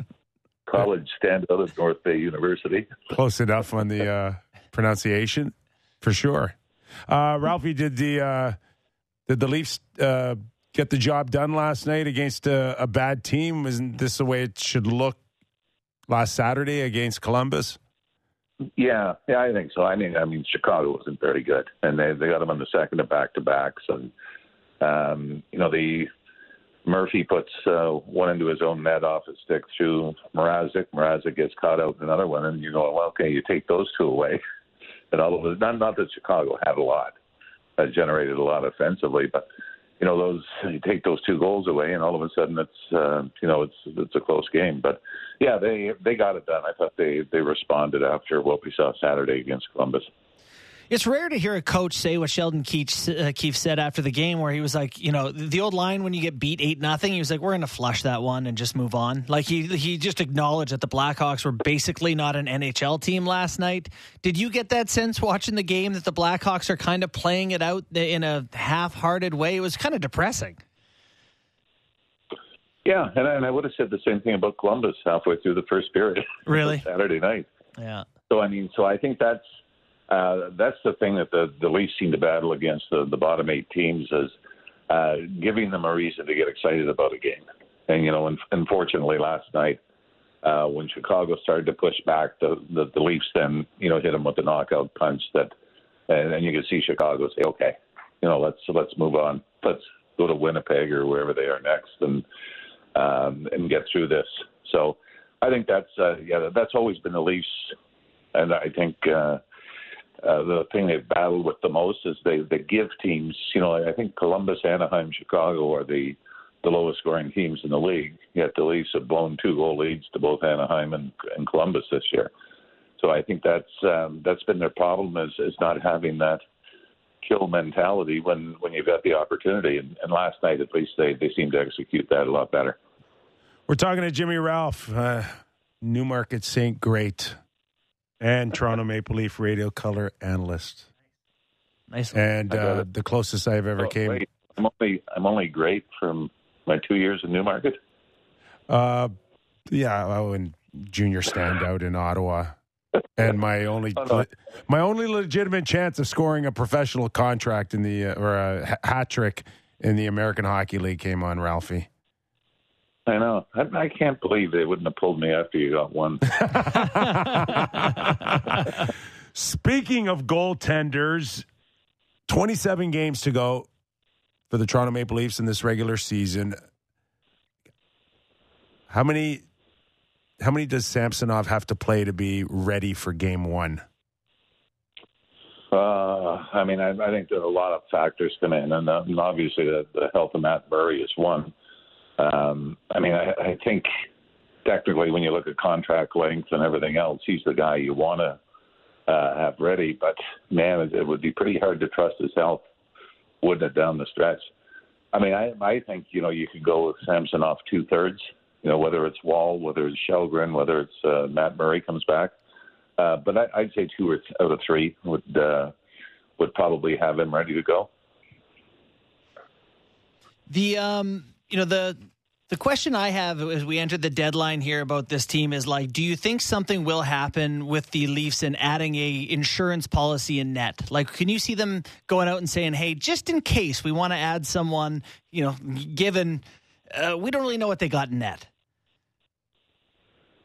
College standout at North Bay University. Close enough on the uh, pronunciation, for sure. Uh, Ralphie, did the uh, did the Leafs uh, get the job done last night against a, a bad team? Isn't this the way it should look last Saturday against Columbus? Yeah, yeah, I think so. I mean, I mean, Chicago wasn't very good, and they they got them on the second of back to backs, and um, you know the Murphy puts uh, one into his own net off a stick through Mrazek. Mrazek gets caught out in another one, and you go, well, okay, you take those two away, and all of it. Not not that Chicago had a lot, uh, generated a lot offensively, but you know those you take those two goals away, and all of a sudden it's uh, you know it's it's a close game. But yeah, they they got it done. I thought they they responded after what we saw Saturday against Columbus. It's rare to hear a coach say what Sheldon Keefe, uh, Keefe said after the game, where he was like, you know, the old line when you get beat eight nothing, he was like, "We're going to flush that one and just move on." Like he he just acknowledged that the Blackhawks were basically not an NHL team last night. Did you get that sense watching the game that the Blackhawks are kind of playing it out in a half-hearted way? It was kind of depressing. Yeah, and, and I would have said the same thing about Columbus halfway through the first period. Really, Saturday night. Yeah. So I mean, so I think that's uh, that's the thing that the, the Leafs seem to battle against the, the bottom eight teams is uh, giving them a reason to get excited about a game. And, you know, and, unfortunately last night, uh, when Chicago started to push back, the, the, the Leafs then, you know, hit them with the knockout punch that, and, and you can see Chicago say, okay, you know, let's, let's move on. Let's go to Winnipeg or wherever they are next and, um, and get through this. So I think that's, uh, yeah, that's always been the Leafs. And I think, uh, uh, the thing they've battled with the most is they, they give teams, you know, I think Columbus, Anaheim, Chicago are the, the lowest scoring teams in the league, yet the Leafs have blown two goal leads to both Anaheim and, and Columbus this year. So I think that's um, that's been their problem is, is not having that kill mentality when, when you've got the opportunity. And, and last night, at least, they, they seemed to execute that a lot better. We're talking to Jimmy Ralph, uh, Newmarket Saints Great and Toronto Maple Leaf radio color analyst. Nice. And uh, the closest I've ever oh, came. Wait, I'm only I'm only great from my two years in Newmarket. Uh, yeah, oh, and junior standout in Ottawa, and my only Oh, no. my only legitimate chance of scoring a professional contract in the uh, or a hat trick in the American Hockey League came on Ralphie. I know. I, I can't believe they wouldn't have pulled me after you got one. Speaking of goaltenders, 27 games to go for the Toronto Maple Leafs in this regular season. How many how many does Samsonov have to play to be ready for game 1? Uh, I mean, I, I think there are a lot of factors come in, and, uh, and obviously the, the health of Matt Murray is one. Um, I mean, I, I think technically when you look at contract length and everything else, he's the guy you want to uh, have ready. But man, it, it would be pretty hard to trust his health, wouldn't it, down the stretch? I mean, I, I think you know you could go with Samsonov two thirds. You know, whether it's Woll, whether it's Kallgren, whether it's uh, Matt Murray comes back. Uh, but I, I'd say two or th- out of three would uh, would probably have him ready to go. The um, you know the the question I have as we enter the deadline here about this team is like, do you think something will happen with the Leafs and adding a insurance policy in net? Like, can you see them going out and saying, "Hey, just in case we want to add someone," you know, given uh, we don't really know what they got in net.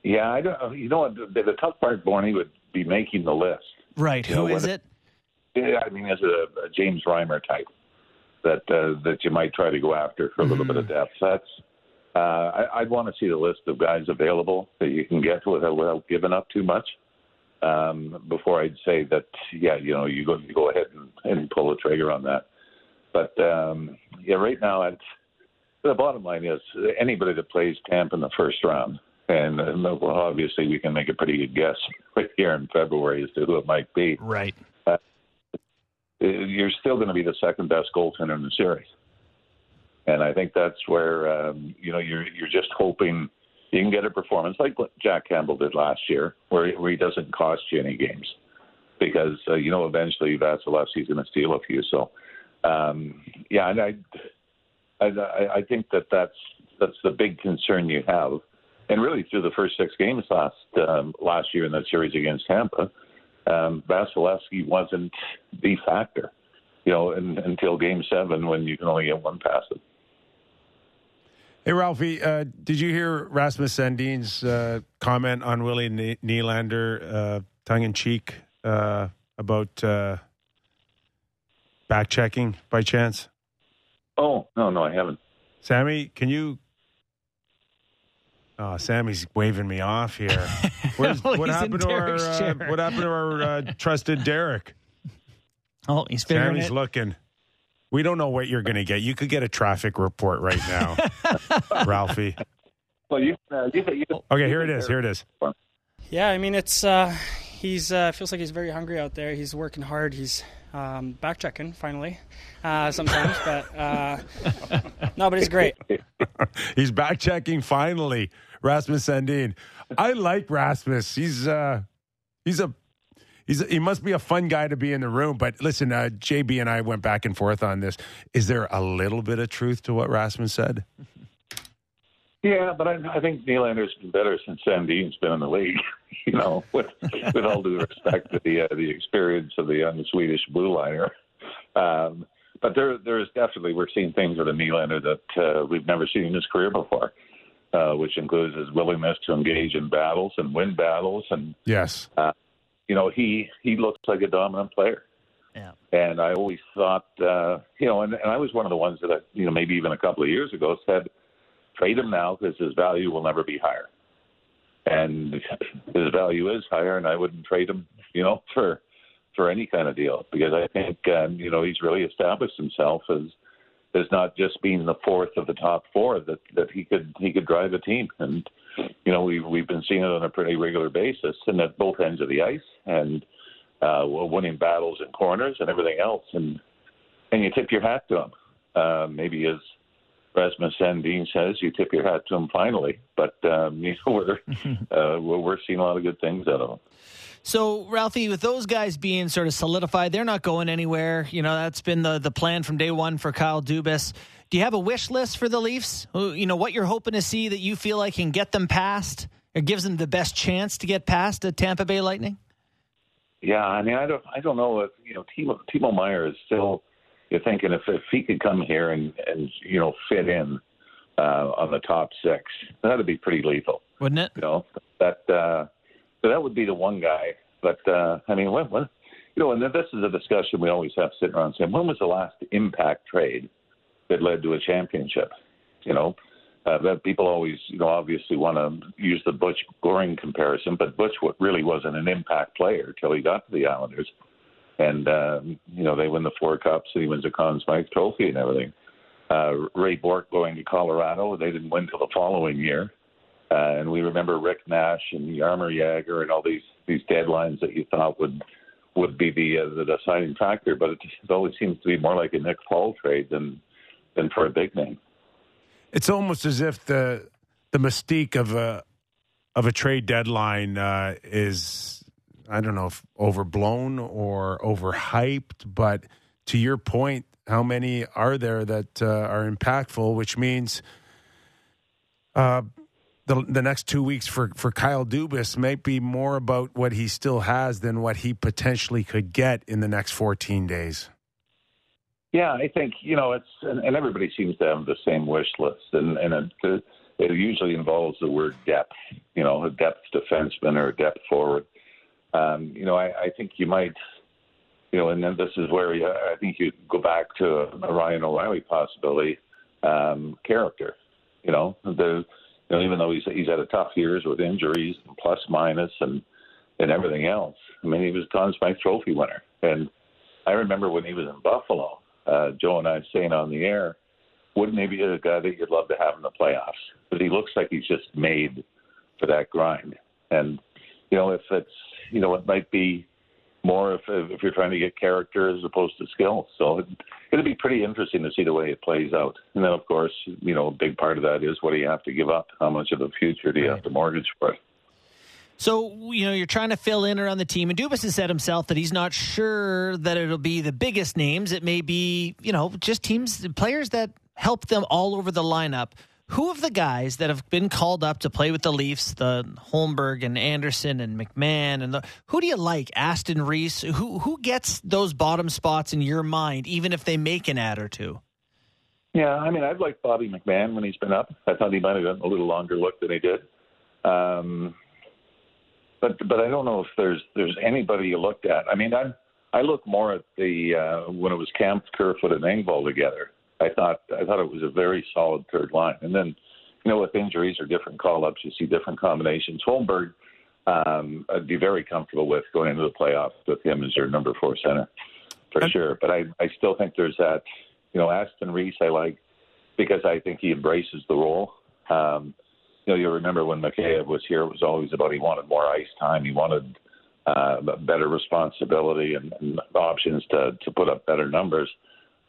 Yeah, I don't. You know what? The, the tough part, Borny, would be making the list. Right? You Who know, is it? Yeah, I mean, as a, a James Reimer type that uh, that you might try to go after for a little bit of depth. That's uh, I, I'd want to see the list of guys available that you can get without without giving up too much. Um, before I'd say that, yeah, you know, you go you go ahead and, and pull the trigger on that. But um, yeah, right now, it's, the bottom line is anybody that plays Tampa in the first round, and uh, well, obviously we can make a pretty good guess right here in February as to who it might be Right. you're still going to be the second best goaltender in the series. And I think that's where um, you know you're you're just hoping you can get a performance like what Jack Campbell did last year, where, where he doesn't cost you any games, because uh, you know eventually Vasilevskiy's going to steal a few. So um, yeah, and I, I I think that that's that's the big concern you have, and really through the first six games last um, last year in that series against Tampa um, Vasilevskiy wasn't the factor, you know, in, until Game Seven when you can only get one pass. It. Hey, Ralphie, uh, did you hear Rasmus Sandin's uh, comment on Willie Ne- Nylander, uh, tongue in cheek, uh, about uh, back checking by chance? Oh no, no, I haven't. Sammy, can you? Oh, Sammy's waving me off here. Where's, Well, what he's in happened to our uh. What happened to our uh, trusted Derek? Oh, he's figuring Sammy's it. looking. We don't know what you're going to get. You could get a traffic report right now, Ralphie. Well, you, uh, you, you, Okay, here it is. Here it is. Yeah, I mean it's uh, he's uh, feels like he's very hungry out there. He's working hard. He's um, back checking finally uh, sometimes, but uh, no, but he's great. He's back checking finally. Rasmus Sandin. I like Rasmus. He's uh he's a he's he must be a fun guy to be in the room. But listen, uh, JB and I went back and forth on this. Is there a little bit of truth to what Rasmus said? Yeah, but I, I think Nylander's been better since Sandin's been in the league. You know, with with all due respect to the uh, the experience of the young Swedish blue liner. Um, but there there is definitely we're seeing things with a Nylander that uh, we've never seen in his career before, uh, which includes his willingness to engage in battles and win battles, and Yes. uh, you know he he looks like a dominant player. Yeah. And I always thought, uh, you know, and, and I was one of the ones that, I, you know, maybe even a couple of years ago said, trade him now because his value will never be higher. And his value is higher, and I wouldn't trade him, you know, for for any kind of deal because I think, um, you know, he's really established himself as as not just being the fourth of the top four that that he could he could drive a team, and you know, we we've been seeing it on a pretty regular basis, and at both ends of the ice, and uh, winning battles in corners and everything else, and and you tip your hat to him. Uh, maybe as Rasmus Sandin says, you tip your hat to him finally. But um, you know, we're, uh, we're we're seeing a lot of good things out of him. So, Ralphie, with those guys being sort of solidified, they're not going anywhere. You know, that's been the, the plan from day one for Kyle Dubas. Do you have a wish list for the Leafs? You know, what you're hoping to see that you feel like can get them past or gives them the best chance to get past the Tampa Bay Lightning? Yeah, I mean, I don't, I don't know if you know Timo, Timo Meier is still. You're thinking if if he could come here and and you know fit in uh, on the top six, that'd be pretty lethal. Wouldn't it? You know that uh, so that would be the one guy. But uh, I mean, when, when you know, and this is a discussion we always have sitting around saying, when was the last impact trade that led to a championship? You know, uh, that people always, you know, obviously want to use the Butch Goring comparison, but Butch really wasn't an impact player till he got to the Islanders, and um, you know they win the four cups, and he wins the Conn Smythe Trophy and everything. Uh, Ray Bourque going to Colorado, they didn't win till the following year, uh, and we remember Rick Nash and Jaromir Jagr and all these these deadlines that you thought would would be the uh, the deciding factor, but it, it always seems to be more like a Nick Paul trade than than for a big name. It's almost as if the the mystique of a of a trade deadline uh, is I don't know if overblown or overhyped, but to your point, how many are there that uh, are impactful? Which means uh, the the next two weeks for for Kyle Dubas might be more about what he still has than what he potentially could get in the next fourteen days. Yeah, I think you know it's and, and everybody seems to have the same wish list, and and it, it usually involves the word depth. You know, a depth defenseman or a depth forward. Um, you know, I, I think you might, you know, and then this is where you, I think you go back to a Ryan O'Reilly possibility. Um, character, you know, the you know even though he's he's had a tough years with injuries and plus minus and and everything else. I mean, he was Conn Smythe Trophy winner, and I remember when he was in Buffalo uh, Joe and I saying on the air, wouldn't he be a guy that you'd love to have in the playoffs? But he looks like he's just made for that grind. And you know, if it's you know, it might be more if if you're trying to get character as opposed to skill. So it, it'll be pretty interesting to see the way it plays out. And then, of course, you know, a big part of that is what do you have to give up? How much of the future do you have to mortgage for it? So, you know, you're trying to fill in around the team, and Dubas has said himself that he's not sure that it'll be the biggest names. It may be, you know, just teams, players that help them all over the lineup. Who of the guys that have been called up to play with the Leafs, the Holmberg and Anderson and McMann, and the, who do you like? Aston-Reese. Who who gets those bottom spots in your mind, even if they make an ad or two? Yeah, I mean, I've liked Bobby McMann when he's been up. I thought he might have gotten a little longer look than he did. Um, but but I don't know if there's there's anybody you looked at. I mean, I I look more at the uh, when it was Kampf, Kerfoot, and Engvall together. I thought I thought it was a very solid third line, and then you know with injuries or different call ups, you see different combinations. Holmberg, um, I'd be very comfortable with going into the playoffs with him as your number four center for sure. But I I still think there's that You know, Aston-Reese I like because I think he embraces the role. Um, you know, you remember when Mikheyev was here, it was always about he wanted more ice time. He wanted uh, better responsibility and, and options to, to put up better numbers.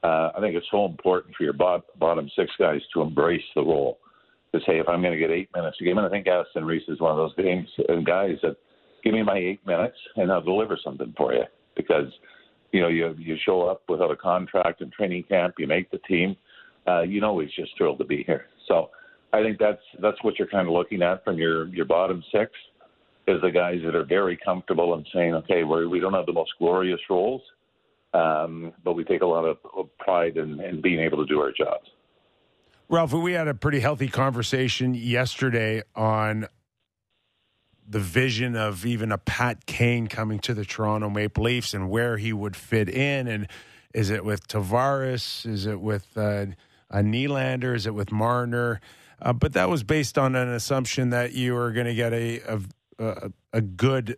Uh, I think it's so important for your bot, bottom six guys to embrace the role. To say, if I'm going to get eight minutes a game, and I think Aston-Reese is one of those games and guys that give me my eight minutes and I'll deliver something for you because you know you you show up without a contract in training camp, you make the team, uh, you know he's just thrilled to be here. So I think that's that's what you're kind of looking at from your your bottom six is the guys that are very comfortable and saying, okay, we're, we don't have the most glorious roles, um, but we take a lot of, pride in, in being able to do our jobs. Ralph, we had a pretty healthy conversation yesterday on the vision of even a Pat Kane coming to the Toronto Maple Leafs and where he would fit in. And is it with Tavares? Is it with uh, a Nylander? Is it with Marner? Uh, but that was based on an assumption that you were going to get a, a, a good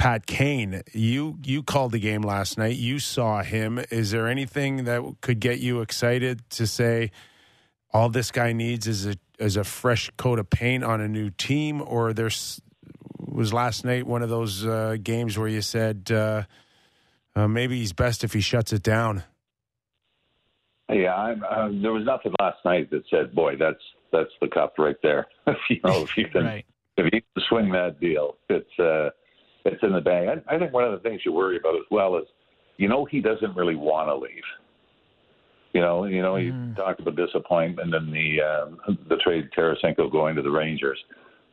Pat Kane. You you called the game last night. You saw him. Is there anything that could get you excited to say all this guy needs is a is a fresh coat of paint on a new team, or there's was last night one of those uh, games where you said uh, uh, maybe he's best if he shuts it down. Yeah, I'm, uh, there was nothing last night that said, "Boy, that's that's the cup right there." you know, if you can Right. if you can swing that deal, it's it's in the bag. I, I think one of the things you worry about as well is, you know, he doesn't really want to leave. You know, you know, you talked about disappointment and the uh, the trade Tarasenko going to the Rangers,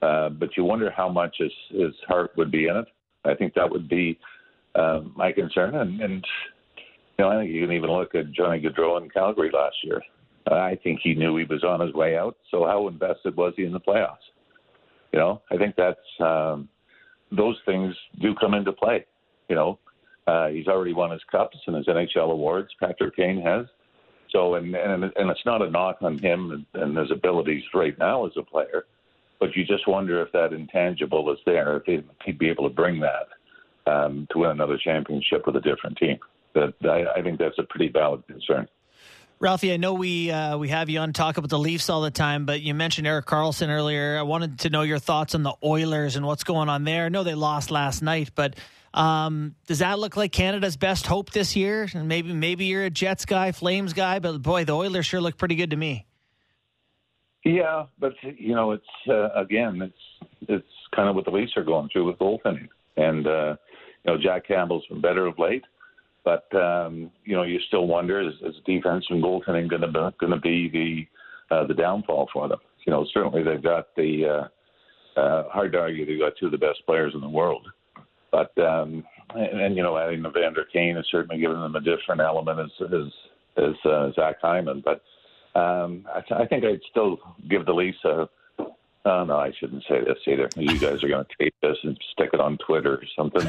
uh, but you wonder how much his his heart would be in it. I think that would be uh, my concern, and, and you know, I think you can even look at Johnny Gaudreau in Calgary last year. I think he knew he was on his way out. So how invested was he in the playoffs? You know, I think that's um, those things do come into play. You know, uh, he's already won his cups and his NHL awards. Patrick Kane has. So, and and and it's not a knock on him and, and his abilities right now as a player, but you just wonder if that intangible is there, if he'd, he'd be able to bring that um, to win another championship with a different team. That I, I think that's a pretty valid concern. Ralphie, I know we uh, we have you on talk about the Leafs all the time, but you mentioned Erik Karlsson earlier. I wanted to know your thoughts on the Oilers and what's going on there. I know they lost last night, but um, does that look like Canada's best hope this year? And maybe maybe you're a Jets guy, Flames guy, but boy, the Oilers sure look pretty good to me. Yeah, but you know, it's uh, again, it's it's kind of what the Leafs are going through with goaltending, and uh, you know, Jack Campbell's been better of late, but um, you know, you still wonder is, is defense and goaltending going to be going to be the uh, the downfall for them? You know, certainly they've got the uh, uh, hard to argue they've got two of the best players in the world, but um, and, and you know, adding Evander Kane has certainly given them a different element as as as uh, Zach Hyman, but. Um, I, I think I'd still give the Leafs a. Oh no, I shouldn't say this either. You guys are going to tape this and stick it on Twitter or something.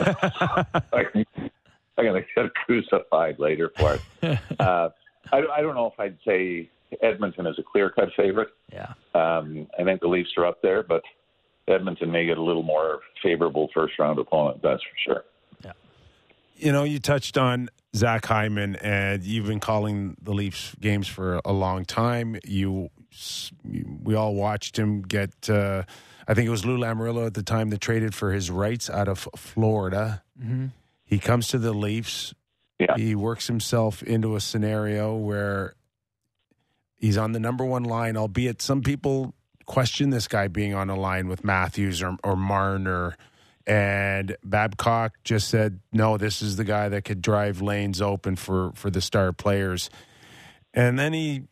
I'm going to get crucified later for it. Uh, I, I don't know if I'd say Edmonton is a clear-cut favorite. Yeah. Um, I think the Leafs are up there, but Edmonton may get a little more favorable first-round opponent. That's for sure. Yeah. You know, you touched on Zach Hyman, and you've been calling the Leafs games for a long time. You, we all watched him get. Uh, I think it was Lou Lamoriello at the time that traded for his rights out of Florida. Mm-hmm. He comes to the Leafs. Yeah. He works himself into a scenario where he's on the number one line, albeit some people question this guy being on a line with Matthews or, or Marner. And Babcock just said, no, this is the guy that could drive lanes open for, for the star players. And then he,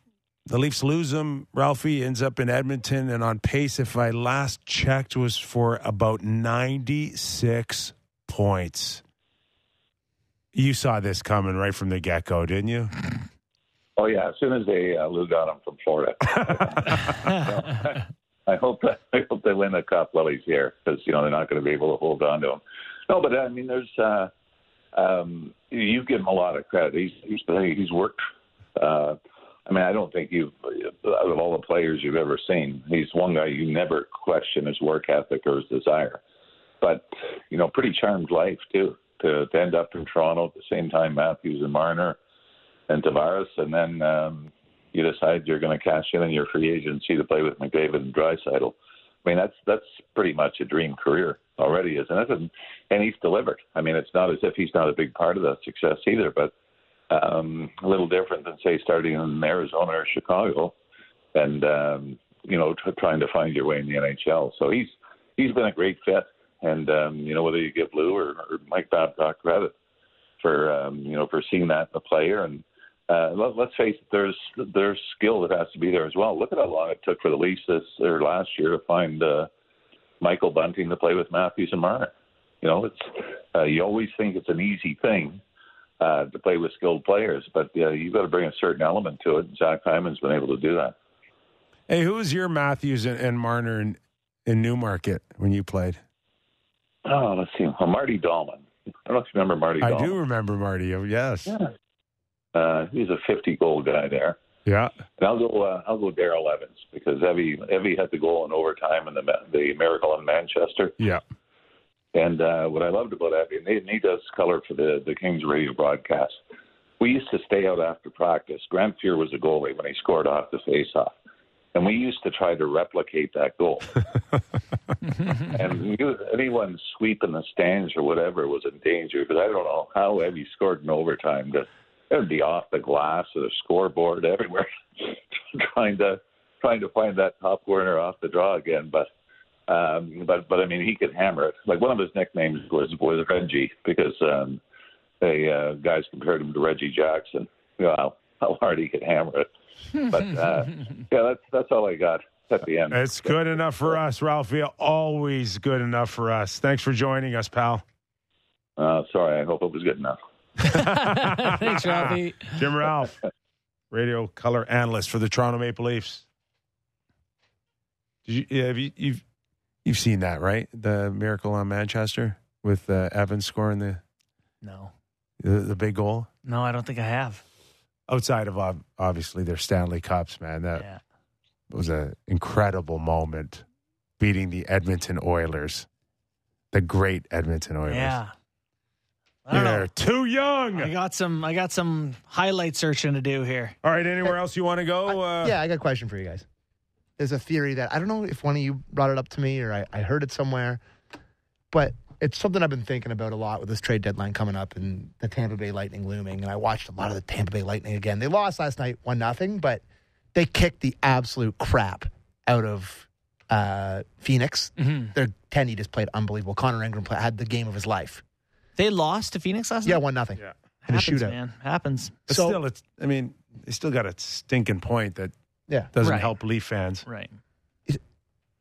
the Leafs lose him. Ralphie ends up in Edmonton and on pace, if I last checked, was for about 96 points. You saw this coming right from the get go, didn't you? Oh yeah, as soon as they uh, Lou got him from Florida. I hope I hope they win the cup while he's here because you know they're not going to be able to hold on to him. No, but I mean, there's uh, um, you give him a lot of credit. He's he's he's worked. Uh, I mean, I don't think you've out of all the players you've ever seen, he's one guy you never question his work ethic or his desire. But you know, pretty charmed life too. To, to end up in Toronto at the same time, Matthews and Marner. and Tavares, and then um, you decide you're going to cash in on your free agency to play with McDavid and Draisaitl. I mean, that's that's pretty much a dream career already, isn't it? And, and he's delivered. I mean, it's not as if he's not a big part of that success either, but um, a little different than say starting in Arizona or Chicago, and um, you know t- trying to find your way in the NHL. So he's he's been a great fit, and um, you know whether you give Lou or, or Mike Babcock credit for um, you know for seeing that in the player and uh, let, let's face it, there's there's skill that has to be there as well. Look at how long it took for the Leafs this or last year to find uh, Michael Bunting to play with Matthews and Marner. You know, it's uh, you always think it's an easy thing uh, to play with skilled players, but uh, you've got to bring a certain element to it. Zach Hyman's been able to do that. Hey, who was your Matthews and, and Marner in, in Newmarket when you played? Oh, let's see. Well, Marty Dallman. I don't know if you remember Marty. I Dallman. do remember Marty. Oh, yes. Yeah. Uh, he's a 50 goal guy there. Yeah. And I'll go. Uh, I'll go Daryl Evans because Evie Evie had the goal in overtime in the the miracle in Manchester. Yeah. And uh, what I loved about Evie, and he, and he does color for the the Kings radio broadcast. We used to stay out after practice. Grant Fuhr was the goalie when he scored off the faceoff, and we used to try to replicate that goal. and you, anyone sweeping the stands or whatever was in danger because I don't know how Evie scored in overtime. But it would be off the glass or the scoreboard everywhere, trying to trying to find that top corner off the draw again. But um, but but I mean, he could hammer it. Like one of his nicknames was was Reggie because um, they uh, guys compared him to Reggie Jackson. You know how, how hard he could hammer it. But uh, yeah, that's that's all I got at the end. It's good enough for us, Ralphie. Always good enough for us. Thanks for joining us, pal. Uh, sorry, I hope it was good enough. Thanks, Ralphie. Jim Ralph, radio color analyst for the Toronto Maple Leafs. Did you, yeah, have you, you've you've seen that, right? The miracle on Manchester with uh, Evans scoring the, No, the the big goal no, I don't think I have. Outside of ob- obviously their Stanley Cups. Man, that Yeah. was an incredible moment, beating the Edmonton Oilers, the great Edmonton Oilers. Yeah. I don't They're know. too young. I got some. I got some highlight searching to do here. All right, anywhere else you want to go? Uh, yeah, I got a question for you guys. There's a theory that I don't know if one of you brought it up to me or I, I heard it somewhere, but it's something I've been thinking about a lot with this trade deadline coming up and the Tampa Bay Lightning looming. And I watched a lot of the Tampa Bay Lightning again. They lost last night, one nothing, but they kicked the absolute crap out of uh, Phoenix. Mm-hmm. Their Tenny just played unbelievable. Connor Ingram play, had the game of his life. They lost to Phoenix last night. Yeah, one nothing. Yeah. In a shootout. man. Happens. But So- still, it's. I mean, they still got a stinking point that Yeah. doesn't Right. help Leaf fans. Right.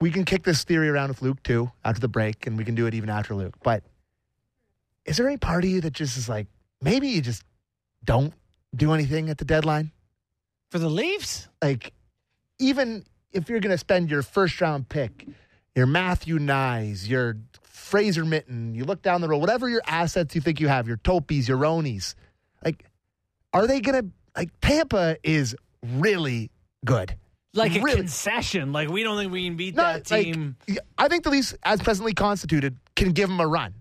We can kick this theory around with Luke too after the break, and we can do it even after Luke. But is there any part of you that just is like, maybe you just don't do anything at the deadline? For the Leafs, Like, even if you're going to spend your first round pick, your Matthew Knies, your Fraser Minten, you look down the road, whatever your assets you think you have, your Topes, your Ronies, like, are they going to, like, Tampa is really good. Like a Really? concession. Like we don't think we can beat Not that like- team. I think the Leafs, as presently constituted, can give them a run.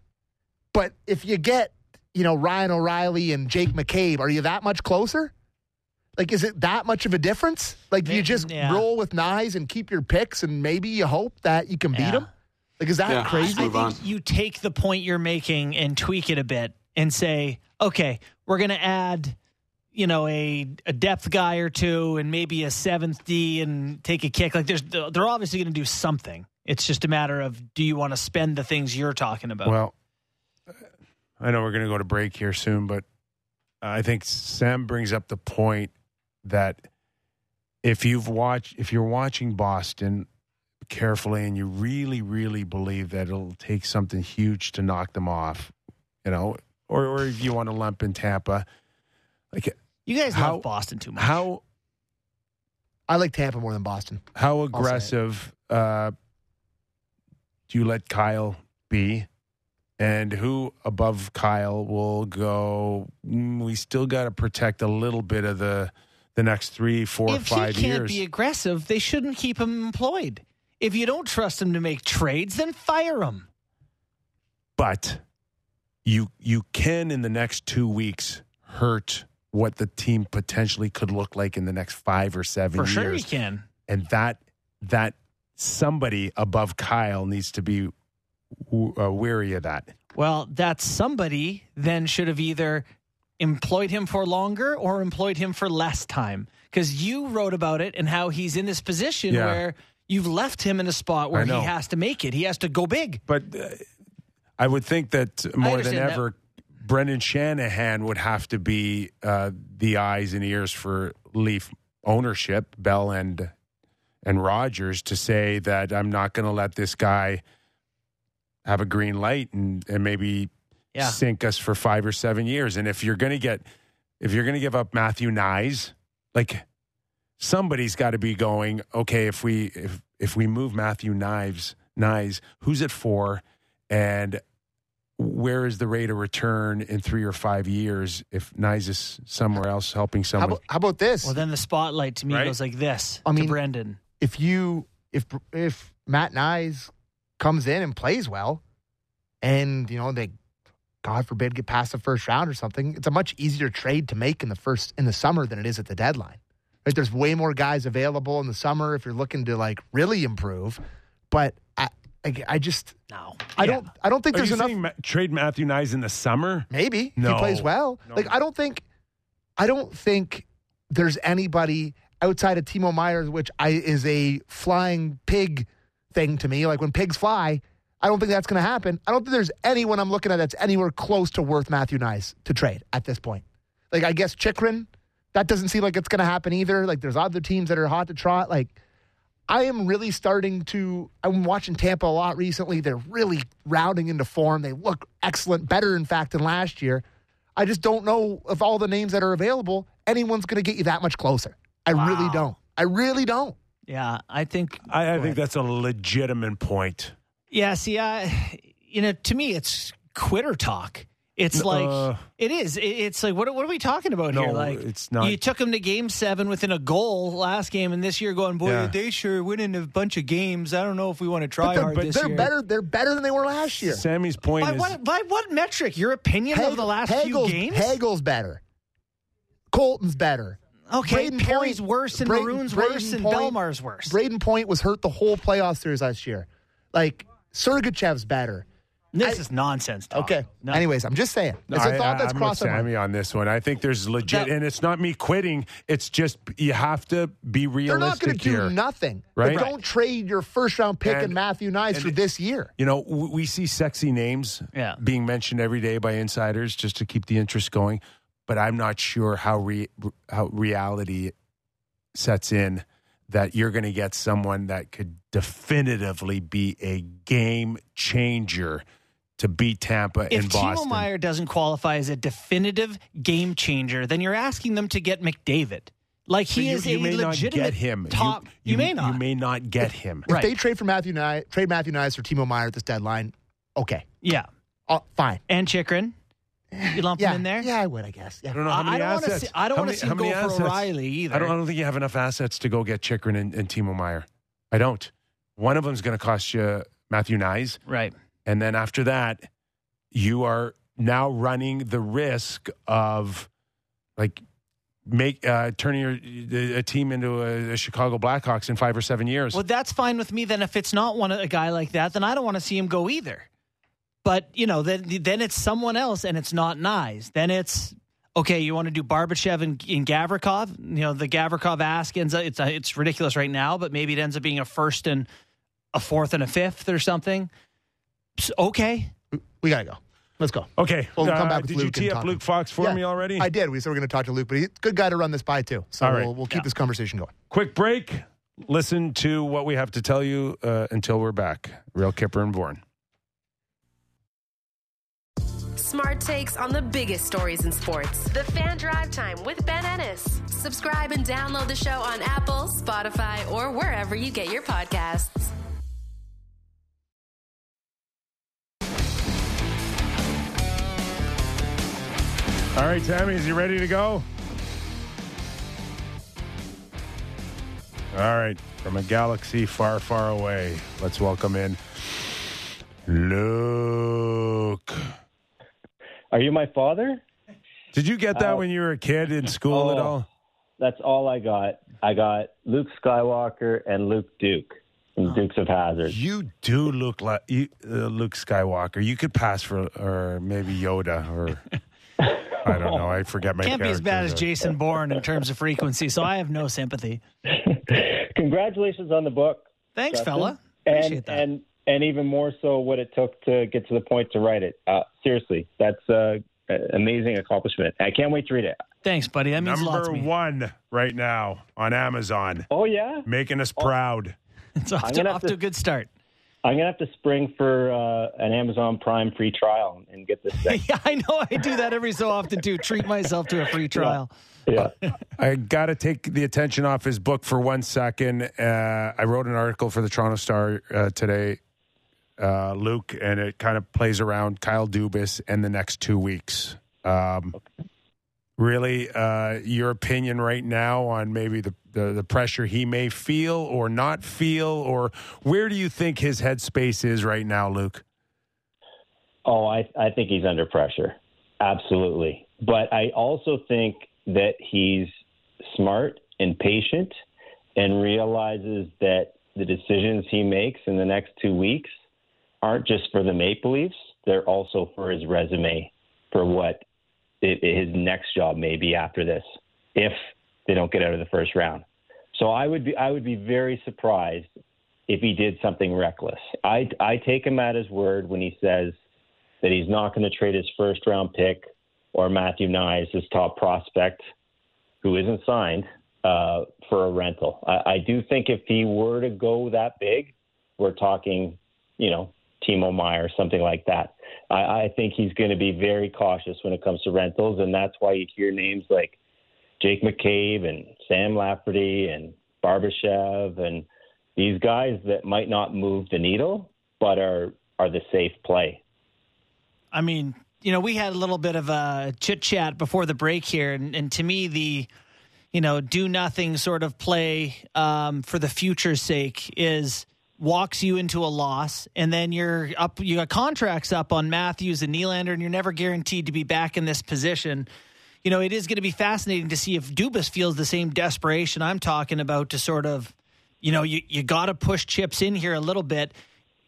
But if you get, you know, Ryan O'Reilly and Jake McCabe, are you that much closer? Like, is it that much of a difference? Like, do you just yeah. roll with Knies and keep your picks, and maybe you hope that you can beat Yeah. them? Like, is that Yeah. crazy? I move think you take the point you're making and tweak it a bit and say, okay, we're going to add, you know, a, a depth guy or two and maybe a seventh D and take a kick. Like there's, they're obviously going to do something. It's just a matter of do you want to spend the things you're talking about? Well, I know we're going to go to break here soon, but I think Sam brings up the point that if you've watched, if you're watching Boston carefully and you really, really believe that it'll take something huge to knock them off, you know, or or if you want to lump in Tampa, like you guys how- love Boston too much. how I like Tampa more than Boston. how aggressive uh, do you let Kyle be? And who above Kyle will go? "Mm, we still got to protect a little bit of the the next three, four, if five he can't years. be aggressive, they shouldn't keep him employed. If you don't trust him to make trades, then fire him. but you you can in the next two weeks hurt what the team potentially could look like in the next five or seven For years. sure, you can. and that that somebody above Kyle needs to be w- uh, weary of that. Well, that somebody then should have either employed him for longer or employed him for less time. Because you wrote about it and how he's in this position Yeah. where you've left him in a spot where he has to make it. He has to go big. But uh, I would think that more than ever, that. Brendan Shanahan would have to be uh, the eyes and ears for Leaf ownership, Bell and and Rogers, to say that I'm not going to let this guy have a green light and and maybe Yeah. sink us for five or seven years. And if you're going to get if you're going to give up Matthew Knies, like somebody's got to be going. Okay, if we if if we move Matthew Knives Knies, who's it for, and where is the rate of return in three or five years if Knies is somewhere else helping How someone? about, how about this? Well, then the spotlight to me Right? goes like this I to mean- Brendan. if you if if Matt Knies comes in and plays well, and you know they, God forbid, get past the first round or something, it's a much easier trade to make in the first in the summer than it is at the deadline. Like there's way more guys available in the summer if you're looking to like really improve, but I I, I just No. I Yeah. don't I don't think Are there's you enough. ma- trade Matthew Knies in the summer? Maybe No. he plays well. No. Like I don't think, I don't think there's anybody outside of Timo Meier, which I is a flying pig thing to me. Like when pigs fly, I don't think that's going to happen. I don't think there's anyone I'm looking at that's anywhere close to worth Matthew Knies to trade at this point. Like I guess Chychrun, that doesn't seem like it's going to happen either. Like there's other teams that are hot to trot. Like I am really starting to. I'm watching Tampa a lot recently. They're really rounding into form. They look excellent, better in fact than last year. I just don't know if all the names that are available, anyone's going to get you that much closer. I really don't. I really don't. Yeah, I think. I, I think that's a legitimate point. Yeah, see, I, you know, to me, it's quitter talk. It's like Uh, it is. It's like what? What are we talking about No, here? Like it's not. You took them to Game Seven within a goal last game, and this year going, boy, Yeah. they sure winning a bunch of games. I don't know if we want to try hard but this they're year. better. They're better than they were last year. Sammy's point By is what? By what metric? Your opinion of the last few Hagel's, games? Hagel's better. Colton's better. Okay, Brayden Perry's Point- worse and Brayden- Maroon's Brayden worse and Point- Bellemare's worse. Brayden Point was hurt the whole playoff series last year. Like Sergachev's better. This I- is nonsense. Talk. Okay. No. Anyways, I'm just saying. It's a I- thought I- that's I'm crossed with my. Sammy on this one. I think there's legit, That- and it's not me quitting. It's just you have to be realistic. They're not going to do nothing. Right. But don't trade your first round pick And- and, Matthew Knies for this year. You know, w- we see sexy names Yeah. being mentioned every day by insiders just to keep the interest going, but I'm not sure how re- how reality sets in that you're going to get someone that could definitively be a game changer to beat Tampa If in Timo Boston. Meier doesn't qualify as a definitive game changer, then you're asking them to get McDavid. Like he But you, is you a may not legitimate get him. top. You, may not. You may not get him. If Right. they trade for Matthew Knies, trade Matthew Knies for Timo Meier at this deadline, okay. yeah. Oh, fine. And Chychrun, you lump Yeah. him in there. Yeah, I would, I guess. Yeah. I don't know how I- many I don't assets. see- I don't wanna see him many go for assets? O'Reilly either. I don't, I don't think you have enough assets to go get Chychrun and, and Timo Meier. I don't. One of them is going to cost you Matthew Knies, Right. And then after that, you are now running the risk of like make uh, turning your, a team into a, a Chicago Blackhawks in five or seven years. Well, that's fine with me. Then if it's not one a guy like that, then I don't want to see him go either. But you know, then then it's someone else, and it's not Knies. Then it's okay. You want to do Barbashev and, and Gavrikov? You know, the Gavrikov ask ends. Up, it's it's ridiculous right now, but maybe it ends up being a first and a fourth and a fifth or something. S- Okay, We got to go. Let's go. okay, Well, we'll come uh, back with did Luke you and tee up talk. Luke Fox for Yeah, me already? I did. We said we are going to talk to Luke, but he's a good guy to run this by, too. So All right. we'll, we'll keep this conversation going. Quick break. Listen to what we have to tell you uh, until we're back. Real Kyper and Bourne. Smart takes on the biggest stories in sports. The Fan Drive Time with Ben Ennis. Subscribe and download the show on Apple, Spotify, or wherever you get your podcasts. All right, Tammy, is you ready to go? All right, from a galaxy far, far away, let's welcome in Luke. Are you my father? Did you get that Uh, when you were a kid in school at oh. all? That's all I got. I got Luke Skywalker and Luke Duke from Dukes of Hazzard. You do look like you, uh, Luke Skywalker. You could pass for or maybe Yoda or I don't know. I forget my. Can't be as bad as. Jason Bourne in terms of frequency, so I have no sympathy. Congratulations on the book. Thanks, Justin. fella. And, that. and and even more so what it took to get to the point to write it. Uh, seriously, that's uh, an amazing accomplishment. I can't wait to read it. Thanks, buddy. That means a lot Number to me. one right now on Amazon, Oh yeah, making us proud. It's off, to, off to to- a good start. I'm gonna have to spring for uh, an Amazon Prime free trial and get this thing. Yeah, I know. I do that every so often too. Treat myself to a free trial. yeah. I got to take the attention off his book for one second. Uh, I wrote an article for the Toronto Star uh, today, uh, Luke, and it kind of plays around Kyle Dubas and the next two weeks. Um, Really, uh, your opinion right now on maybe the, the, the pressure he may feel or not feel, or where do you think his headspace is right now, Luke? Oh, I, I think he's under pressure. Absolutely. But I also think that he's smart and patient and realizes that the decisions he makes in the next two weeks aren't just for the Maple Leafs, they're also for his resume, for what it, his next job may be after this, if they don't get out of the first round. So I would be I would be very surprised if he did something reckless. I I take him at his word when he says that he's not going to trade his first round pick or Matthew Knies, his top prospect, who isn't signed, uh, for a rental. I, I do think if he were to go that big, we're talking, you know, Timo Meier, something like that. I, I think he's going to be very cautious when it comes to rentals, and that's why you hear names like Jake McCabe and Sam Lafferty and Barbashev and these guys that might not move the needle, but are are the safe play. I mean, you know, we had a little bit of a chit chat before the break here, and, and to me, the you know, do nothing sort of play um, for the future's sake is walks you into a loss, and then you're up. You got contracts up on Matthews and Nylander, and you're never guaranteed to be back in this position. You know, it is going to be fascinating to see if Dubas feels the same desperation I'm talking about to sort of, you know, you you got to push chips in here a little bit.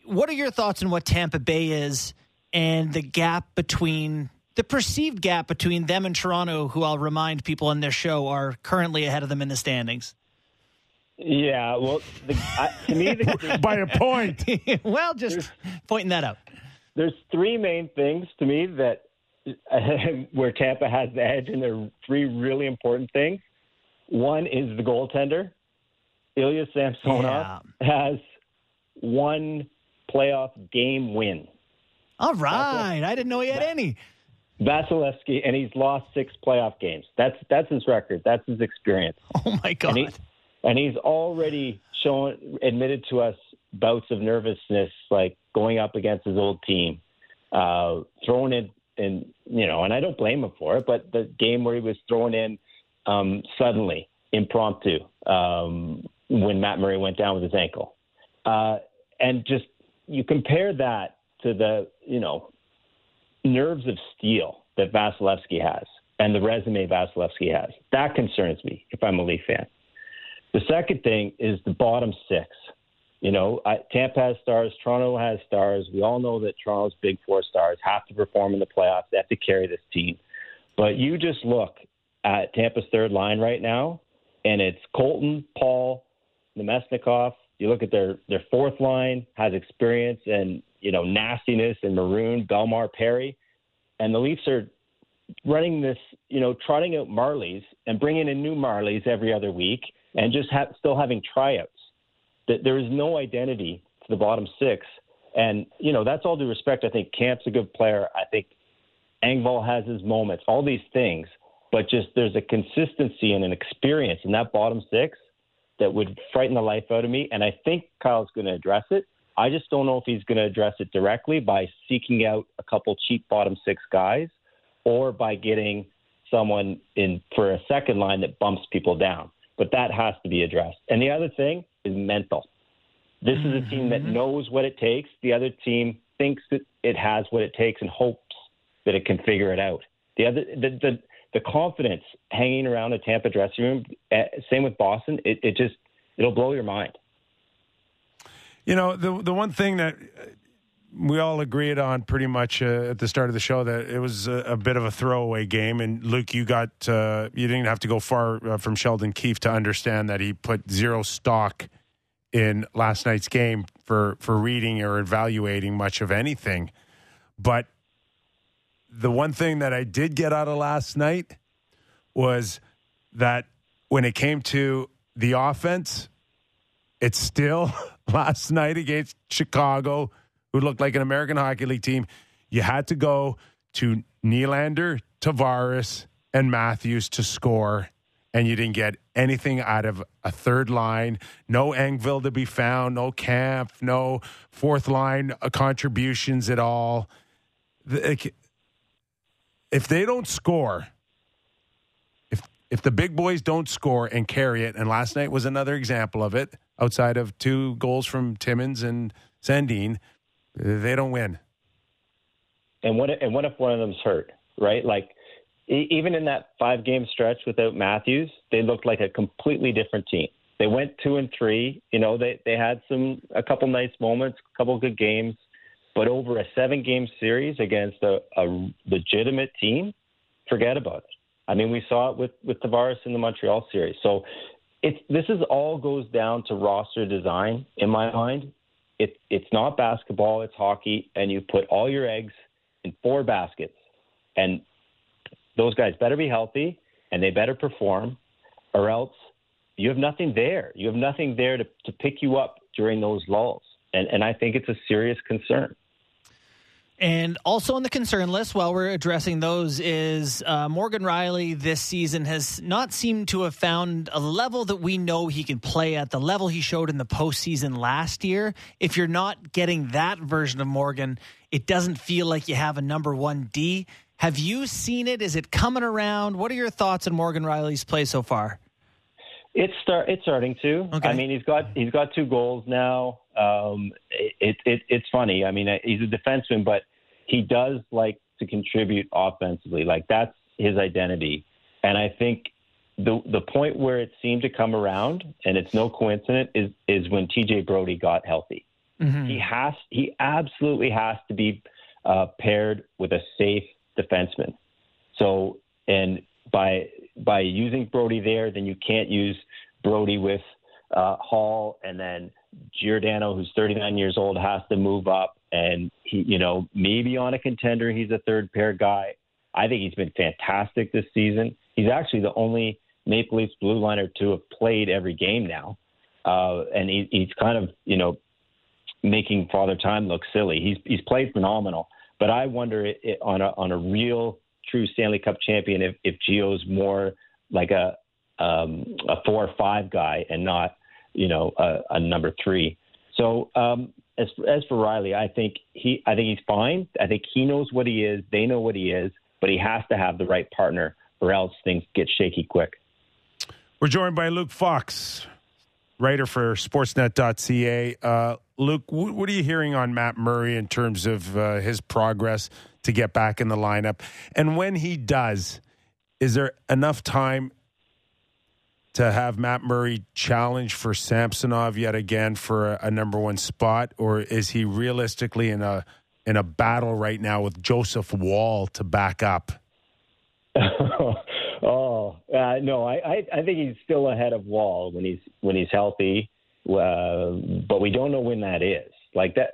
What are your thoughts on what Tampa Bay is and the gap between the perceived gap between them and Toronto, who I'll remind people in their show are currently ahead of them in the standings? Yeah, well, the, I, to me, the, By a point. well, just pointing that out. there's three main things to me that where Tampa has the edge, and they're three really important things. One is the goaltender. Ilya Samsonov has one playoff game win. All right, I didn't know he had any. Vasilevskiy, and he's lost six playoff games. That's that's his record. That's his experience. Oh my god! And, he, and he's already shown, admitted to us bouts of nervousness, like going up against his old team, uh, throwing in, and you know, and I don't blame him for it. But the game where he was thrown in um, suddenly, impromptu, um, when Matt Murray went down with his ankle, uh, and just you compare that to the, you know, nerves of steel that Vasilevskiy has and the resume Vasilevskiy has. That concerns me if I'm a Leaf fan. The second thing is the bottom six. You know, I, Tampa has stars, Toronto has stars. We all know that Toronto's big four stars have to perform in the playoffs. They have to carry this team. But you just look at Tampa's third line right now, and it's Colton, Paul, Namestnikov. You look at their their fourth line has experience and you know nastiness and Maroon, Bellemare, Perry, and the Leafs are running this, you know, trotting out Marlies and bringing in new Marlies every other week, and just ha- still having tryouts. That there is no identity to the bottom six, and you know that's all due respect. I think Kampf's a good player. I think Engvall has his moments. All these things, but just there's a consistency and an experience in that bottom six that would frighten the life out of me. And I think Kyle's going to address it. I just don't know if he's going to address it directly by seeking out a couple cheap bottom six guys or by getting someone in for a second line that bumps people down. But that has to be addressed. And the other thing is mental. This is a team that knows what it takes. The other team thinks that it has what it takes and hopes that it can figure it out. The other the the, the confidence hanging around the Tampa dressing room. Uh, same with Boston. It, it just it'll blow your mind. You know, the the one thing that we all agreed on pretty much uh, at the start of the show that it was a, a bit of a throwaway game. And Luke, you got uh, you didn't have to go far uh, from Sheldon Keefe to understand that he put zero stock in last night's game for for reading or evaluating much of anything. But the one thing that I did get out of last night was that when it came to the offense, it's still last night against Chicago who looked like an American Hockey League team, you had to go to Nylander, Tavares, and Matthews to score, and you didn't get anything out of a third line. No Engvall to be found, no Kampf, no fourth line contributions at all. If they don't score, if if the big boys don't score and carry it, and last night was another example of it, outside of two goals from Timmins and Sandin, they don't win. And what and what if one of them's hurt? Right, like even in that five game stretch without Matthews, they looked like a completely different team. They went two and three. You know, they they had some a couple nice moments, a couple good games, but over a seven game series against a, a legitimate team, forget about it. I mean, we saw it with with Tavares in the Montreal series. So it's this is all goes down to roster design in my mind it, it's not basketball, it's hockey, and you put all your eggs in four baskets. And those guys better be healthy and they better perform, or else you have nothing there. You have nothing there to, to pick you up during those lulls. And, and I think it's a serious concern. And also on the concern list, while we're addressing those, is uh, Morgan Rielly this season has not seemed to have found a level that we know he can play at, the level he showed in the postseason last year. If you're not getting that version of Morgan, it doesn't feel like you have a number one D. Have you seen it? Is it coming around? What are your thoughts on Morgan Rielly's play so far? It's start. It's starting to. Okay. I mean, he's got he's got two goals now. Um, it, it it's funny. I mean, he's a defenseman, but he does like to contribute offensively. Like that's his identity. And I think the the point where it seemed to come around, and it's no coincidence, is is when TJ Brodie got healthy. Mm-hmm. He has he absolutely has to be uh, paired with a safe defenseman. So and by by using Brodie there, then you can't use Brodie with uh, Holl, and then Giordano, who's 39 years old, has to move up, and he, you know, maybe on a contender, he's a third pair guy. I think he's been fantastic this season. He's actually the only Maple Leafs blue liner to have played every game now, uh, and he, he's kind of, you know, making Father Time look silly. He's he's played phenomenal, but I wonder it, it, on a on a real true Stanley Cup champion if if Gio's more like a um, a four or five guy and not you know a, a number three. So um, as as for Rielly, I think he I think he's fine. I think he knows what he is. They know what he is, but he has to have the right partner, or else things get shaky quick. We're joined by Luke Fox, writer for Sportsnet.ca. Uh, Luke, what are you hearing on Matt Murray in terms of uh, his progress to get back in the lineup? And when he does, is there enough time to have Matt Murray challenge for Samsonov yet again for a, a, number one spot, or is he realistically in a in a battle right now with Joseph Woll to back up? uh, no, I, I, I think he's still ahead of Woll when he's when he's healthy, uh, but we don't know when that is. Like that,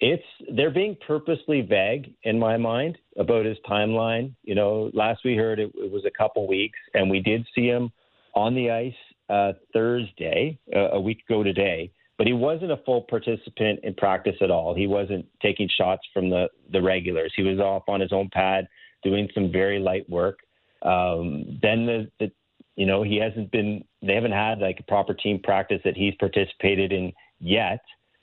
it's they're being purposely vague in my mind about his timeline. You know, last we heard it, it was a couple weeks, and we did see him on the ice uh, Thursday, uh, a week ago today, but he wasn't a full participant in practice at all. He wasn't taking shots from the, the regulars. He was off on his own pad doing some very light work. Um, then the, the, you know, he hasn't been, they haven't had like a proper team practice that he's participated in yet.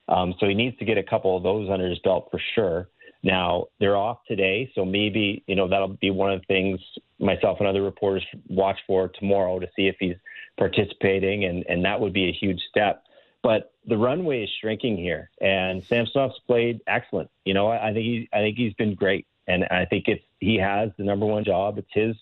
Um, so he needs to get a couple of those under his belt for sure. Now they're off today, so maybe you know that'll be one of the things myself and other reporters watch for tomorrow to see if he's participating, and and that would be a huge step. But the runway is shrinking here, and Samsonov's played excellent. You know, I, I think he I think he's been great, and I think it's he has the number one job. It's his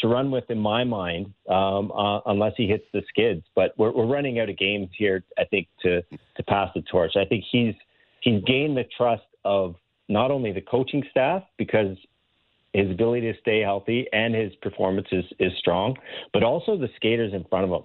to run with in my mind, um, uh, unless he hits the skids. But we're, we're running out of games here. I think to to pass the torch. I think he's he's gained the trust of not only the coaching staff because his ability to stay healthy and his performance is, is strong, but also the skaters in front of him.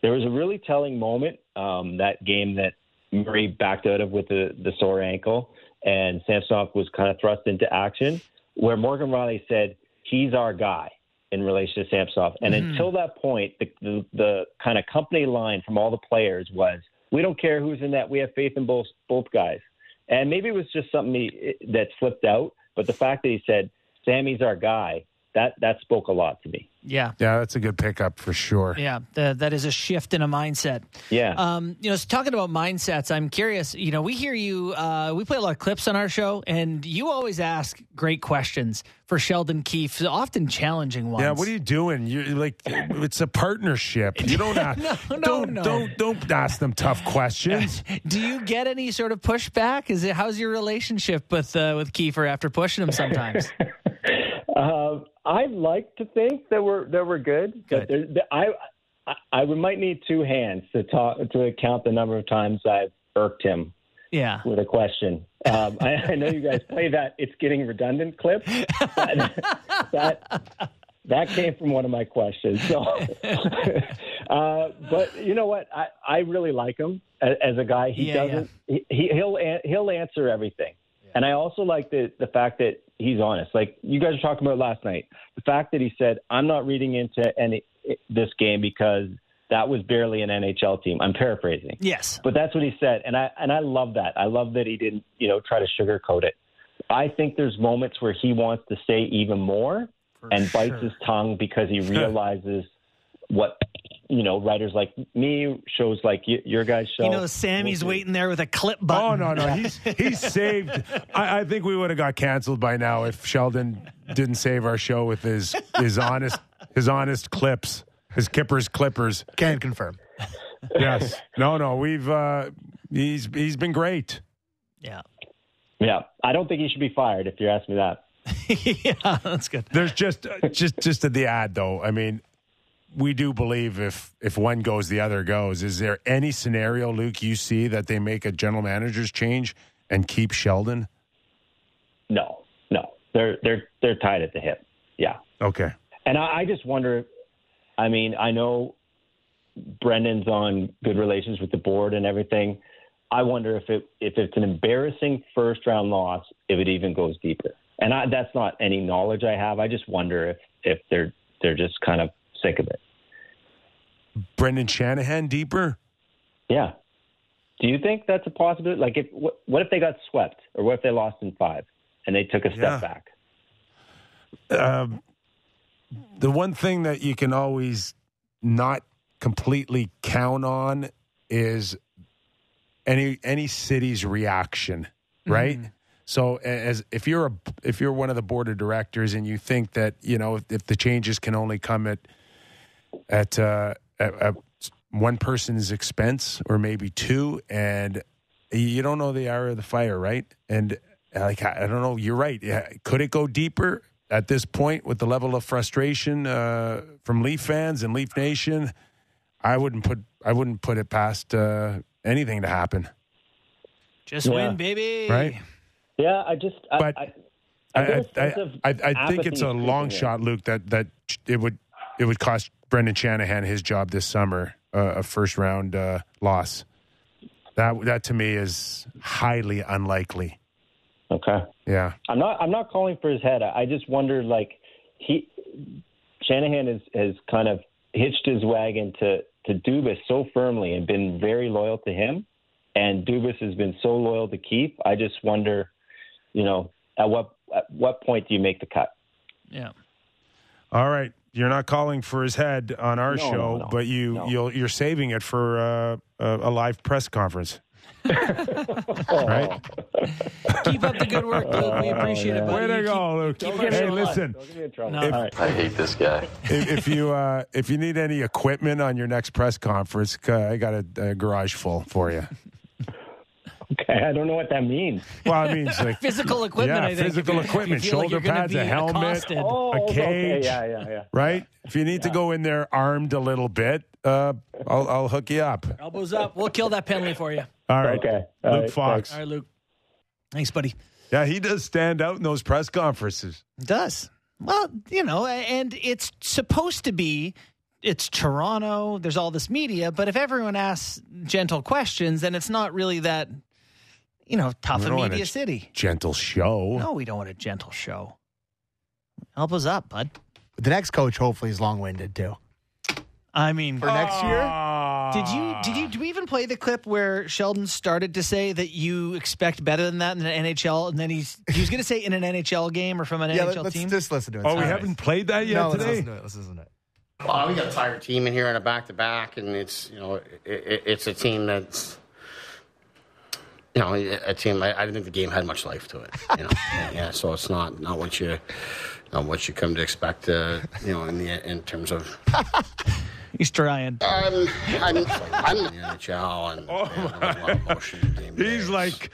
There was a really telling moment um, that game that Murray backed out of with the, the sore ankle, and Samsonov was kind of thrust into action, where Morgan Rielly said, He's our guy in relation to Samsonov. And Mhm. until that point, the, the, the kind of company line from all the players was, We don't care who's in that. We have faith in both, both guys. And maybe it was just something he, that slipped out, but the fact that he said, Sammy's our guy, that, that spoke a lot to me. Yeah. Yeah, that's a good pickup for sure. Yeah, th- that is a shift in a mindset. Yeah. Um, you know, so talking about mindsets, I'm curious. You know, we hear you. Uh, we play a lot of clips on our show, and you always ask great questions for Sheldon Keefe, often challenging ones. Yeah, what are you doing? You're like, it's a partnership. You don't ask, No, no, don't, no. don't don't ask them tough questions. Do you get any sort of pushback? Is it how's your relationship with uh, with Kiefer after pushing him sometimes? Uh, I like to think that we're that we're good, but there, I, I I might need two hands to talk to count the number of times I've irked him yeah. with a question. Um, I, I know you guys play that it's getting redundant clip. That, that that came from one of my questions. So, uh, but you know what? I, I really like him as, as a guy. He Yeah, doesn't. He, he'll he'll answer everything. And I also like the the fact that he's honest. Like you guys were talking about last night, the fact that he said, "I'm not reading into any this game because that was barely an NHL team." I'm paraphrasing. Yes. But that's what he said, and I and I love that. I love that he didn't, you know, try to sugarcoat it. I think there's moments where he wants to say even more and bites his tongue because he realizes what you know writers like me, shows like y- your guys show. You know, Sammy's waiting there with a clip Oh button. no, no, he's he's saved. I, I think we would have got canceled by now if Sheldon didn't save our show with his his honest his honest clips, his Kippers Clippers. Can confirm. Yes. No, no, we've uh he's he's been great. Yeah. Yeah, I don't think he should be fired. If you ask me that. yeah, that's good. There's just uh, just just at the ad though. I mean, we do believe if if one goes, the other goes. Is there any scenario, Luke, you see that they make a general manager's change and keep Sheldon? No, no, they're they're they're tied at the hip. Yeah. Okay. And I, I just wonder. I mean, I know Brendan's on good relations with the board and everything. I wonder if it if it's an embarrassing first round loss, if it even goes deeper. And I, that's not any knowledge I have. I just wonder if if they're they're just kind of sick of it. Brendan Shanahan deeper? Yeah. Do you think that's a possibility? Like, if what, what if they got swept, or what if they lost in five and they took a step Yeah. back? um, the one thing that you can always not completely count on is any any city's reaction, right? So as if you're a if you're one of the board of directors and you think that you know if, if the changes can only come at at, uh, at, at one person's expense or maybe two, and you don't know the hour of the fire, right? And like I I don't know, you're right. Could it go deeper at this point with the level of frustration uh, from Leaf fans and Leaf Nation? I wouldn't put I wouldn't put it past uh, anything to happen. Just Yeah. win, baby. Right. Yeah, I just. I, But I, I, I, get a I, sense of I, I think it's a long shot, Luke. That that it would it would cost Brendan Shanahan his job this summer, uh, a first round uh, loss. That that to me is highly unlikely. Okay. Yeah. I'm not. I'm not calling for his head. I I just wonder, like he Shanahan has has kind of hitched his wagon to to Dubas so firmly and been very loyal to him, and Dubas has been so loyal to Keefe. I just wonder, you know, at what at what point do you make the cut? Yeah. All right. You're not calling for his head on our No, show, no, no. but you No. you'll, you're saving it for uh, a, a live press conference. right? Keep up the good work, Luke. We appreciate it. Way buddy. to You go, Luke. keep Hey, listen. Don't get me in trouble. No. If- All right. I hate this guy. if, if you uh, if you need any equipment on your next press conference, uh, I got a, a garage full for you. Okay, I don't know what that means. Well, I mean, like Physical equipment, Yeah, I think. physical equipment, if you feel like shoulder pads, a helmet. Oh, a okay, cage. yeah, yeah, yeah. right? If you need to go in there armed a little bit, uh, I'll, I'll hook you up. Elbows up. We'll kill that penalty for you. All right. Okay. All Luke right, Fox. All right, Luke. Thanks, buddy. Yeah, he does stand out in those press conferences. It does. Well, you know, and it's supposed to be it's Toronto, there's all this media, but if everyone asks gentle questions, then it's not really that you know, tough We a don't want media city. Gentle show. No, we don't want a gentle show. Help us up, bud. The next coach hopefully is long winded too. I mean, For next year? Did you did you do we even play the clip where Sheldon started to say that you expect better than that in an NHL, and then he's he was going to say in an NHL game or from an Yeah, NHL let's team? just listen to it. Oh, we Sorry. haven't played that yet no, let's today? listen to it. Let's listen to it. Well, we got a tired team in here on a back to back, and it's you know it, it, it's a team that's you know a team. I, I didn't think the game had much life to it. You know, yeah. So it's not not what you not what you come to expect. Uh, you know, in the in terms of He's trying. um, I'm I'm in the NHL and Oh, yeah, there's a lot of emotion in game He's days. like,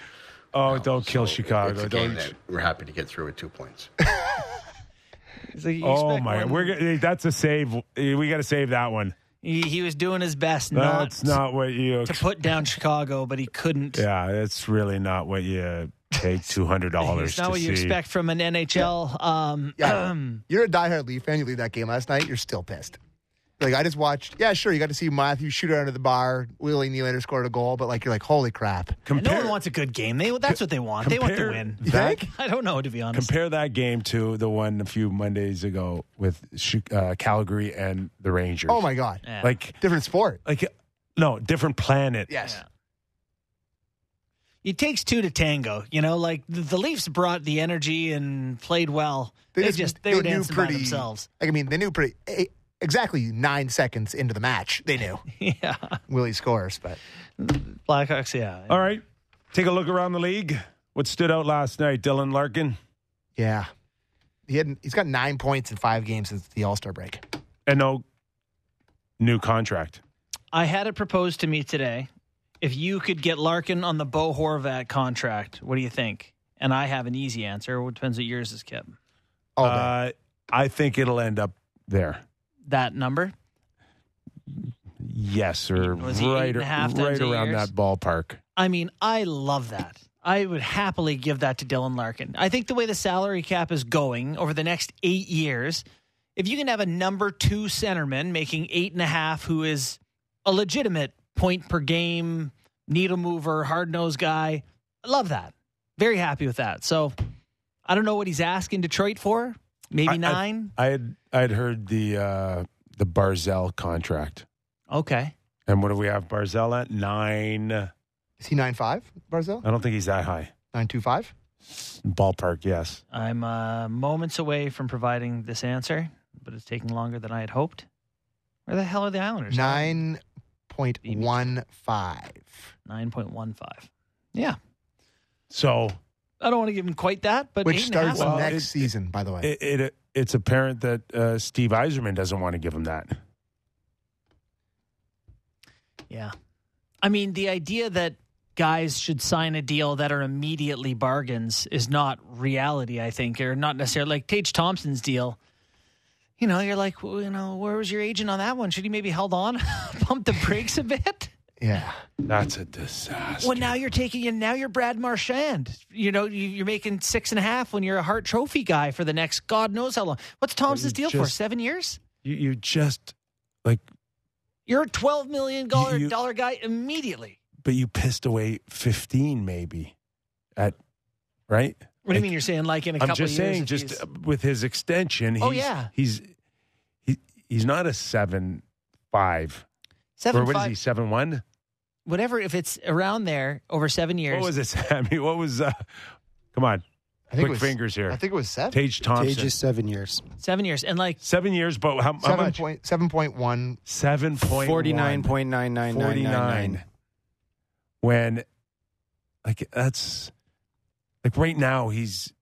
oh, You know, don't kill so Chicago. It's a Don't. that we're happy to get through with two points. He's like, Oh my! one- We're that's a save. We got to save that one. He, he was doing his best not, That's not what you. to put down Chicago, but he couldn't. Yeah, that's really not what you take two hundred dollars It's to not what you expect from an NHL. Um, Yeah. You're a diehard Leaf fan. You leave that game last night. You're still pissed. Like I just watched. Yeah, sure. You got to see Matthew shoot it under the bar. Willie Nylander scored a goal, but like you're like, holy crap. and no one wants a good game. They that's what they want. they want to compare win. You think? I don't know to be honest. Compare that game to the one a few Mondays ago with uh, Calgary and the Rangers. Oh my god. Yeah. Like, Different sport. like, no, different planet. Yes. Yeah. It takes two to tango. You know, like the, the Leafs brought the energy and played well. They, just, they, were knew dancing by themselves. Like I mean, they knew pretty eh, exactly nine seconds into the match. They knew yeah, Willie scores, but Blackhawks. Yeah. All right, take a look around the league. What stood out last night? Dylan Larkin yeah, he had he's got nine points in five games since the All Star break. and no new contract. I had it proposed to me today. If you could get Larkin on the Bo Horvat contract, what do you think? And I have an easy answer. It depends what yours is, Kip. All. Uh, I think it'll end up there. That number? Yes, or Was he eight right, and a half times right eight around years? that ballpark. I mean, I love that. I would happily give that to Dylan Larkin. I think the way the salary cap is going over the next eight years, if you can have a number two centerman making eight and a half, who is a legitimate point per game, needle mover, hard nosed guy, I love that. Very happy with that. So I don't know what he's asking Detroit for. Maybe I- I- nine. I had I had heard the uh, the Barzal contract, okay. and what do we have Barzal at nine? Is he nine five? Barzal I don't think he's that high. nine two five. Ballpark, yes. I'm uh, moments away from providing this answer, but it's taking longer than I had hoped. Where the hell are the Islanders? Nine point one five. 9.15. Yeah. So I don't want to give him quite that, but Which eight and a half- starts Well, next it- season, by the way. it, it it's apparent that uh, Steve Yzerman doesn't want to give him that. Yeah. I mean, the idea that guys should sign a deal that are immediately bargains is not reality, I think, or not necessarily like Tage Thompson's deal. You know, you're like, well, you know, where was your agent on that one? Should he maybe held on, pump the brakes a bit? Yeah. That's a disaster. Well, now you're taking in. Now you're Brad Marchand. You know, you- you're making six and a half when you're a Hart Trophy guy for the next God knows how long. What's Thompson's deal for? Seven years? you, you just like, You're a twelve million dollar dollar guy immediately. but you pissed away fifteen maybe, at right. What do you mean? You're saying like in a I'm couple just of years? saying, if just he's- uh, with his extension, he's, Oh, yeah. he's he, he's not a seven five. seven or what is five, he? Seven one? Whatever. If it's around there over seven years, What was it, Sammy? What was? uh Come on, I think quick was, fingers here. I think it was seven. Tage Thompson, Tage is seven years. seven years, and like seven years, but how, how Seven much? point seven point one. Seven point Forty-nine point nine nine nine nine 49 nine. when like that's like right now he's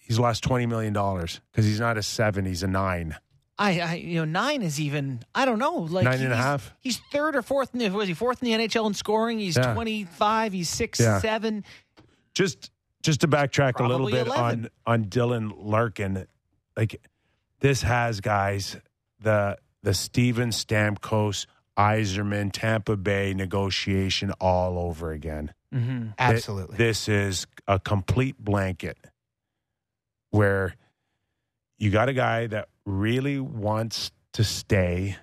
he's lost 20 million dollars because he's not a seven he's a nine I, I, you know, nine is even. I don't know, like Nine and a he's- third or fourth. In the, was he fourth in the NHL in scoring? He's Yeah. twenty five. He's six Yeah. seven. just just to backtrack a little bit 11. on on Dylan Larkin, like this has guys the the Steven Stamkos Yzerman Tampa Bay negotiation all over again. Mm-hmm. Absolutely. Th- This is a complete blanket where you got a guy that really wants to stay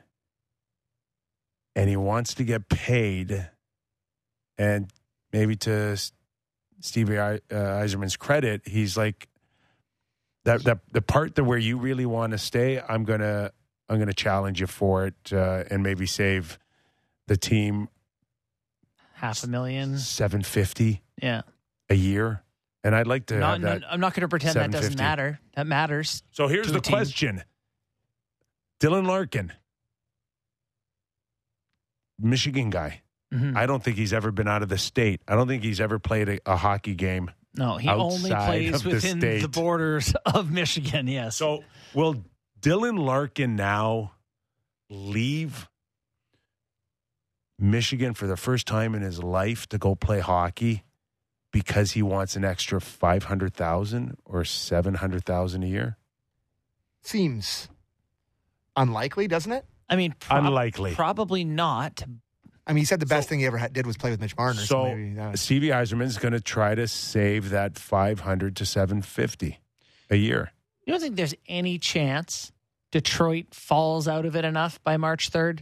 and he wants to get paid. And maybe to Stevie uh, Yzerman's credit, he's like, that, that the part that where you really want to stay, I'm gonna I'm gonna challenge you for it uh, and maybe save the team Half a million. seven fifty Yeah. a year, and I'd like to No, have no. I'm not going to pretend that doesn't matter. That matters. so here's the team. question: Dylan Larkin, Michigan guy. Mhm. I don't think he's ever been out of the state. I don't think he's ever played a, a hockey game. No, he only plays of the within the, borders of Michigan. Yes. So will Dylan Larkin now leave Michigan for the first time in his life to go play hockey because he wants an extra five hundred thousand or seven hundred thousand a year? Seems unlikely, doesn't it? I mean, prob- Unlikely. Probably not. I mean, he said the best thing he ever had, did was play with Mitch Marner. So, So maybe that- Stevie Yzerman's going to try to save that five hundred to seven fifty a year. You don't think there's any chance Detroit falls out of it enough by March 3rd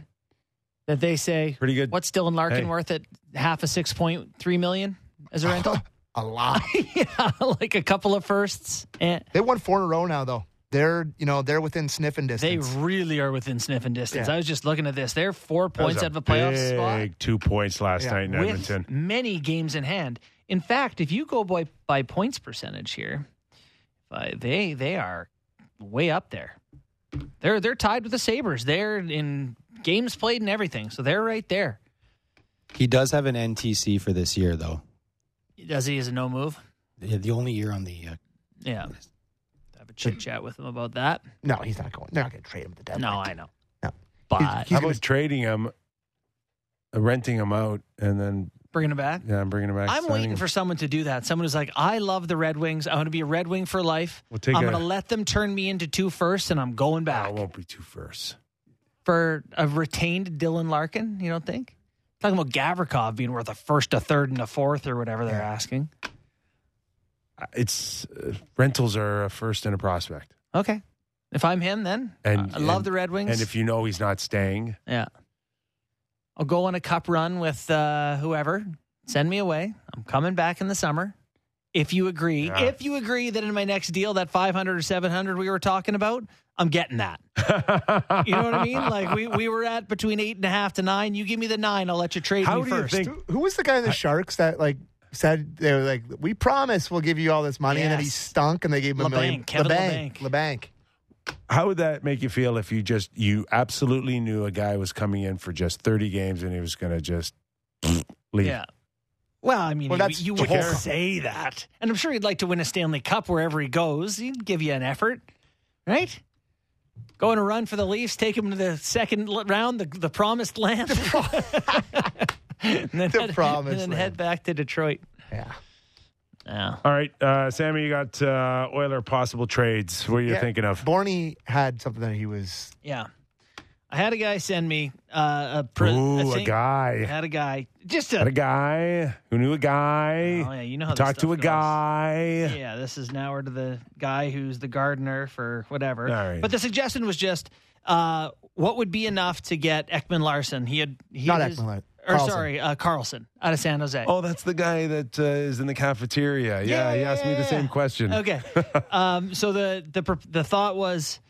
that they say, Pretty good. what's Dylan Larkin Hey. worth at half a 6.3 million as a rental? a lot. yeah, like a couple of firsts. And they won four in a row now, though. They're you know they're within sniffing distance. they really are within sniffing distance. Yeah. I was just looking at this. They're four points out of a playoff spot. big Two points last Yeah. night in with Edmonton. many games in hand. In fact, if you go by, by points percentage here, uh, they they are way up there. They're they're tied with the Sabres. They're in games played and everything, so they're right there. He does have an NTC for this year, though. Does he Is a no move? Yeah, the only year on the. Uh, Yeah. Have a chit chat with him about that. no, he's not going. They're not going to trade him at the deadline. No, I know. No. But He's- How gonna- about trading him, uh, renting him out, and then bringing him back. yeah, I'm bringing him back. I'm waiting him. for someone to do that. Someone who's like, I love the Red Wings. I want to be a Red Wing for life. We'll take I'm going to let them turn me into two firsts, and I'm going back I won't be two firsts. for a retained Dylan Larkin. You don't think? Talking about Gavrikov being worth a first, a third, and a fourth, or whatever they're asking. Uh, It's uh, rentals are a first and a prospect, Okay, if I'm him, then and I love and- the Red Wings. And if you know he's not staying, yeah, I'll go on a cup run with uh, whoever. Send me away. I'm coming back in the summer. If you agree, Yeah. if you agree that in my next deal, that 500 or 700 we were talking about, I'm getting that. You know what I mean? Like we, we were at between eight and a half to nine. You give me the nine, I'll let you trade How me do you first. think- Who- Who was the guy in the Sharks that like said they were like, "We promise we'll give you all this money," and then he Yes. stunk, and they gave him a million. Labanc, Kevin Labanc, Labanc. how would that make you feel if you just you absolutely knew a guy was coming in for just 30 games and he was going to just leave? Yeah. Well, I mean, Well, you- that's you the would whole- say that, and I'm sure he'd like to win a Stanley Cup wherever he goes. He'd give you an effort, right? Go on a run for the Leafs, take him to the second l- round, the the promised land, and then, The head, promised and then land. head back to Detroit. Yeah. Yeah. All right, uh, Sammy, you got uh, Oiler possible trades. What are you Yeah. thinking of? Borny had something that he was. Yeah. I had a guy send me uh, a, pre- Ooh, a thing- guy. I had a guy just a Had a guy who knew a guy. Oh yeah, you know how this Talked to a goes. guy. Yeah, this is now we're to the guy who's the gardener for whatever. All right. But the suggestion was just uh, what would be enough to get Ekman Larsson? He had he Not had Ekman Lar- Or Karlsson. sorry, uh, Karlsson out of San Jose. Oh, that's the guy that uh, is in the cafeteria. Yeah, he asked me the same question. Okay. um, so the the the thought was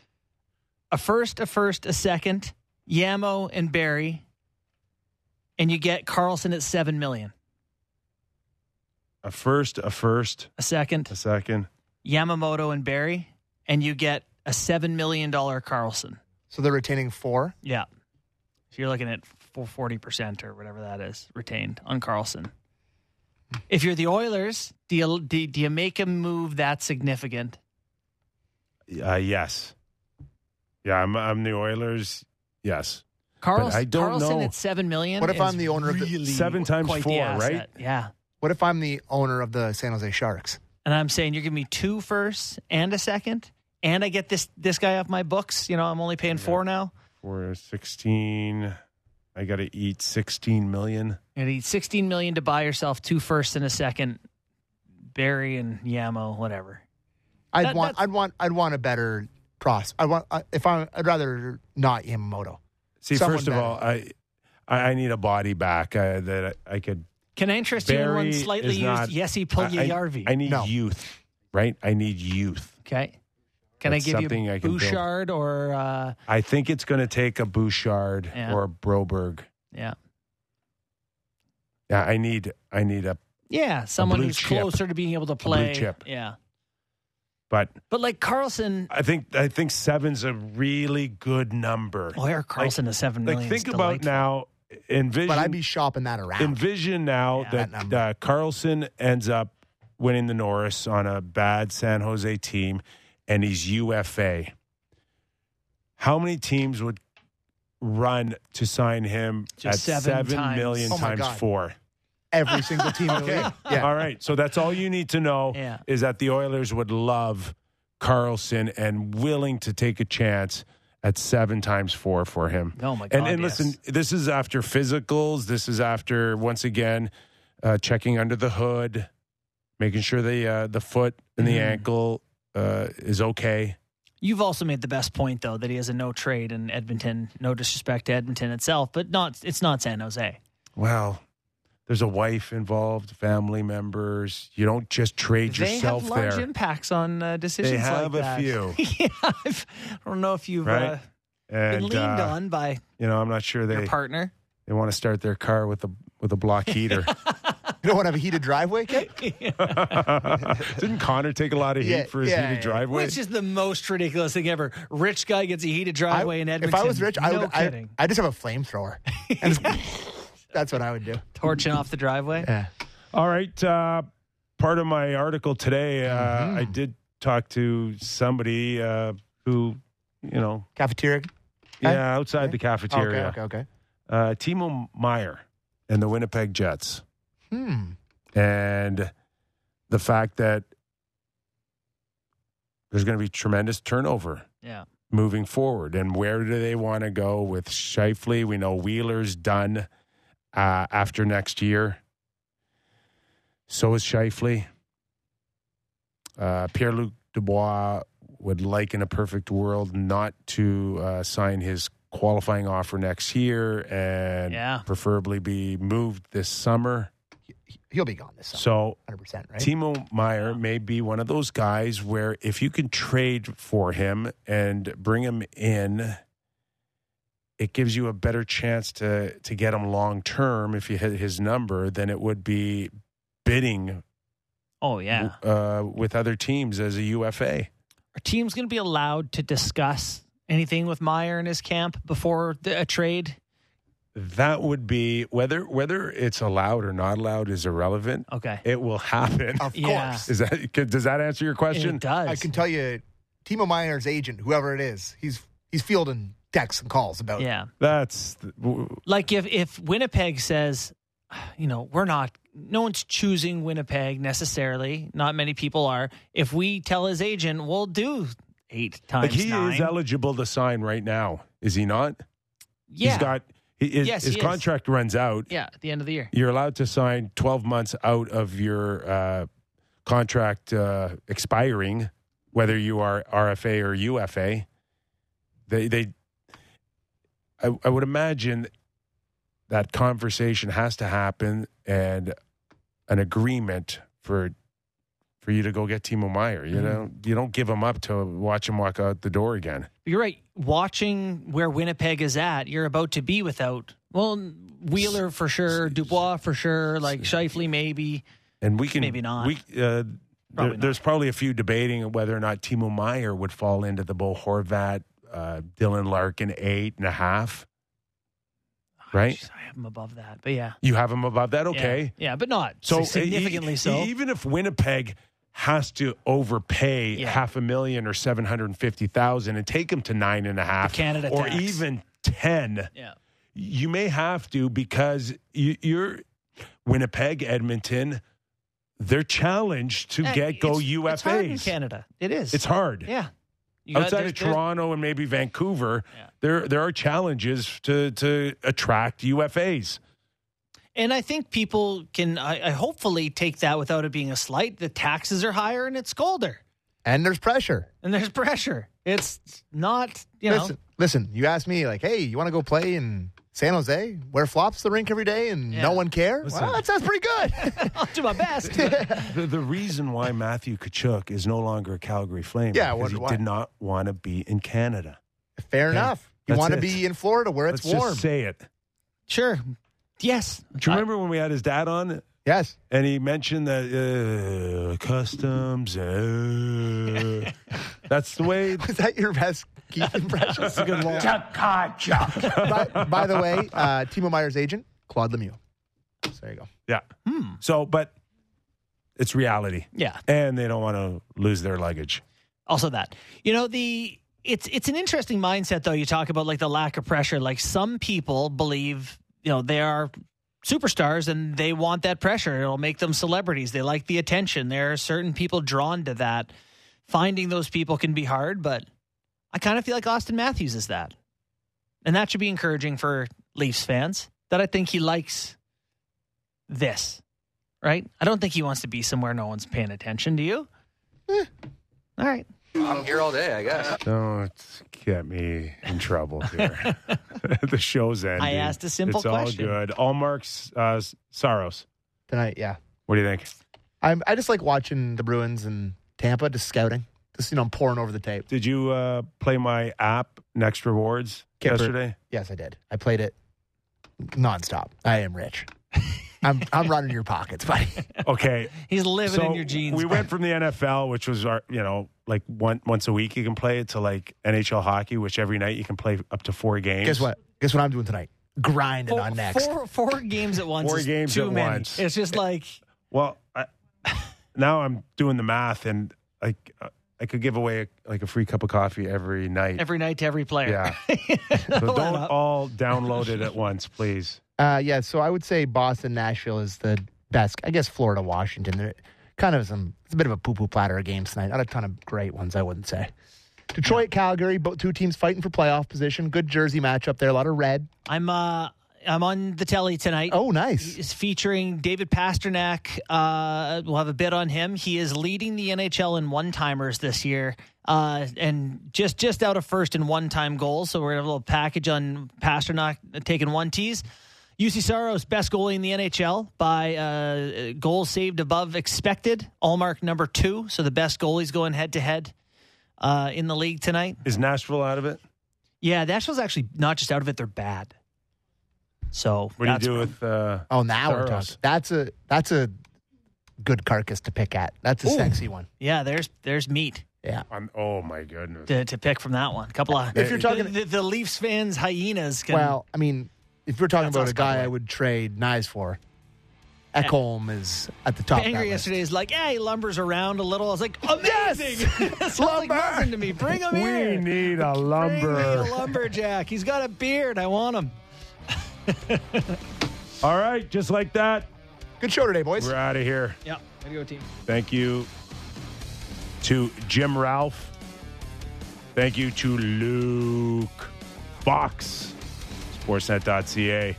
a first, a first, a second, Yamo and Barrie, and you get Karlsson at seven million. A first, a first, A second, a second. Yamamoto and Barrie, and you get a seven million dollar Karlsson. So they're retaining four. Yeah. So you're looking at forty percent or whatever that is retained on Karlsson. If you're the Oilers, do you do, do you make a move that significant? Uh, yes. Yeah, I'm, I'm the Oilers. Yes. Karlsson, I don't Karlsson know. at seven million. What if is I'm the owner of the- really Seven times four, asset. right? Yeah. What if I'm the owner of the San Jose Sharks? And I'm saying you're giving me two firsts and a second, and I get this this guy off my books. You know, I'm only paying four now. For 16, I got to eat 16 million. You eat 16 million to buy yourself two firsts and a second. Barrie and Yamo, whatever. I'd That- want. I'd want. I'd want a better pros. I want. I- If I, I'd rather not Yamamoto. See, Someone first of better. all, I I I need a body back uh, that I, I could. Can I interest you in one slightly used not- Jesse I- I- Puljujärvi? I, need No. youth, right? I need youth. Okay. Can That's I give something you I can build. Bouchard or uh, I think it's going to take a Bouchard Yeah. or a Broberg. yeah, Yeah, I need I need a yeah, someone blue who's chip. closer to being able to blue play. chip. Yeah, but but like Karlsson, I think I think seven's a really good number. oh, Erik Karlsson to seven like think is about now envision But I'd be shopping that around. envision now Yeah. That that uh, Karlsson ends up winning the Norris on a bad San Jose team and he's UFA. How many teams would run to sign him Just at seven seven times. million Oh my times God. four? Every single team in the Okay. league. Yeah. All right. So that's all you need to know Yeah. is that the Oilers would love Karlsson and willing to take a chance at seven times four for him. Oh my And, God, and yes. listen, this is after physicals. This is after once again uh, checking under the hood, making sure the uh, the foot and the Mhm. ankle uh, is okay. You've also made the best point though that he has a no trade in Edmonton. No disrespect to Edmonton itself, but not it's not San Jose. Well, there's a wife involved, family members. You don't just trade yourself. They yourself have large there. impacts on uh, decisions. They have like a that. few. yeah, I've, I don't know if you've Right. uh, been leaned uh, on by you know, I'm not sure your they partner. they want to start their car with a with a block heater. You don't want to have a heated driveway, kid? Didn't Connor take a lot of heat Yeah, for his yeah, heated yeah. driveway? Which is the most ridiculous thing ever. Rich guy gets a heated driveway I- in Edmonton. If I was rich, I no would. I, kidding. I just have a flamethrower. That's what I would do. Torching off the driveway. Yeah. All right. Uh, part of my article today, uh, Mm-hmm. I did talk to somebody uh, who, you know, Cafeteria. yeah, outside Okay. the cafeteria. Okay. Okay. Okay. Uh, Timo Meier and the Winnipeg Jets. Hmm. and the fact that there's going to be tremendous turnover Yeah. moving forward. And where do they want to go with Scheifele? We know Wheeler's done uh, after next year. So is Scheifele. Uh, Pierre Luc Dubois would like, in a perfect world, not to uh, sign his qualifying offer next year and Yeah. preferably be moved this summer. He'll be gone this summer. So 100%, right? Timo Meier may be one of those guys where if you can trade for him and bring him in, it gives you a better chance to to get him long term if you hit his number than it would be bidding Oh yeah. uh, with other teams as a UFA. Are teams going to be allowed to discuss anything with Meier and his camp before the, a trade? That would be whether whether it's allowed or not allowed is irrelevant. Okay. It will happen. Of Yeah. course. Is that does that answer your question? It does. I can tell you, Timo Meier's agent, whoever it is, he's he's fielding texts and calls about. yeah. That's Like if if Winnipeg says, you know, we're not no one's choosing Winnipeg necessarily. Not many people are. If we tell his agent, we'll do eight times like he nine. is eligible to sign right now, is he not? yeah. He's got he, his, Yes, his he is. contract runs out. yeah, at the end of the year. You're allowed to sign 12 months out of your uh, contract uh, expiring, whether you are RFA or UFA. They they I, I would imagine that conversation has to happen and an agreement for for you to go get Timo Meier. Mm-hmm. You know, you don't give him up to watch him walk out the door again. You're right. Watching where Winnipeg is at, you're about to be without well Wheeler for sure, Dubois for sure, like Scheifele maybe. And we can Maybe not. We uh, Probably there, there's probably a few debating whether or not Timo Meier would fall into the Bo Horvat, uh, Dylan Larkin eight and a half. Right, Jeez, I have him above that, but yeah, you have him above that. Okay, yeah, but not so significantly so. Even if Winnipeg has to overpay Yeah. half a million or seven hundred and fifty thousand and take him to nine and a half, Canada or tax. even ten. Yeah. You may have to because you, you're Winnipeg, Edmonton. They're challenged to get go UFAs. It's hard in Canada. It is. It's hard. Yeah. You got- Outside there's- of Toronto and maybe Vancouver, there there are challenges to to attract UFAs. And I think people can, I, I hopefully take that without it being a slight. The taxes are higher and it's colder And there's pressure. and there's pressure. It's not, you know, listen, listen, you asked me like, hey, you want to go play in San Jose, wear flops the rink every day, and Yeah. no one care? Listen. Well, that sounds pretty good. I'll do my best. The, the reason why Matthew Tkachuk is no longer a Calgary Flame Yeah, because he why? did not want to be in Canada. Fair enough. You want to be in Florida where it's Let's warm. just say it. sure. Yes. Do you remember when we had his dad on yes. and he mentioned that uh, customs? Uh, that's the way. Is that your best Keith impression? That's a good one. by, by the way, uh, Timo Meier's agent, Claude Lemieux. So there you go. Yeah. So, but it's reality, Yeah. and they don't want to lose their luggage. Also that. You know, the it's it's an interesting mindset though. You talk about like the lack of pressure. Like some people believe, you know, they are superstars and they want that pressure. It'll make them celebrities. They like the attention. There are certain people drawn to that. Finding those people can be hard, but I kind of feel like Auston Matthews is that. And that should be encouraging for Leafs fans that I think he likes this. Right? I don't think he wants to be somewhere no one's paying attention. Do you? Eh. All right. I'm here all day, I guess. Don't get me in trouble here. the show's ending. I asked a simple it's question. all good. Ullmark's, uh, Saros. Tonight, yeah. What do you think? I'm, I just like watching the Bruins and Tampa, just scouting. Just, you know, pouring over the tape. Did you uh, play my app, Next Rewards, Kyper. yesterday? Yes, I did. I played it nonstop. I am rich. I'm I'm running your pockets, buddy. Okay. He's living so in your jeans. we went from the NFL, which was our, you know, like one once a week you can play it, to like NHL hockey, which every night you can play up to four games. Guess what? Guess what I'm doing tonight? Grinding four, on next. Four, four games at once. Four is games too at many. once. It's just like Well, I, now I'm doing the math, and like uh, I could give away a, like a free cup of coffee every night. every night to every player. yeah. so don't up. all download it at once, please. Uh, yeah, so I would say Boston, Nashville is the best. I guess Florida, Washington. They're kind of some. It's a bit of a poo poo platter of games tonight. Not a ton of great ones, I wouldn't say. Detroit, Calgary, both two teams fighting for playoff position. Good Jersey matchup there. A lot of red. I'm uh I'm on the telly tonight. Oh, nice. It's featuring David Pastrnak. Uh, we'll have a bit on him. He is leading the NHL in one timers this year, uh, and just just out of first in one time goals. So we're gonna have a little package on Pastrnak taking one tees. Juuse Saros best goalie in the NHL by uh, goals saved above expected. Ullmark number two. So the best goalies going head to head uh, in the league tonight. Is Nashville out of it? Yeah, Nashville's actually not just out of it; they're bad. So What do you do with? Uh, Oh, now we're Saros? talking. That's a that's a good carcass to pick at. That's a Ooh. sexy one. Yeah, there's there's meat Yeah. on, oh my goodness! to, to pick from that one. A couple of If you're talking- the, the, the Leafs fans hyenas can Well, I mean, if we're talking about a guy way. I would trade Knies for, Ekholm is at the top. of that Angry list. yesterday is like, yeah, he lumbers around a little. I was like, amazing! Sounds like to me. Bring him in we here. need a lumber. Bring me a lumberjack. He's got a beard. I want him. All right, just like that, Good show today, boys. we're out of here. Yeah, way to go, team. Thank you to Jim Ralph. Thank you to Luke Fox, sportsnet.ca.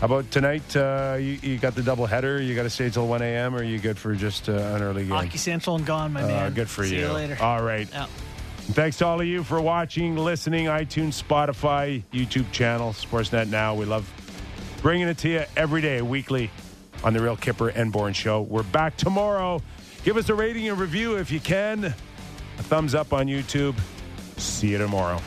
How about tonight? Uh, you, you got the double header. You got to stay till 1 a.m. or are you good for just uh, an early game? Hockey Central and gone, my Uh, man. good for See you. you later. All right. Yeah. Thanks to all of you for watching, listening, iTunes, Spotify, YouTube channel, Sportsnet Now. We love bringing it to you every day, weekly on the Real Kyper and Bourne Show. We're back tomorrow. Give us a rating and review if you can. A thumbs up on YouTube. See you tomorrow.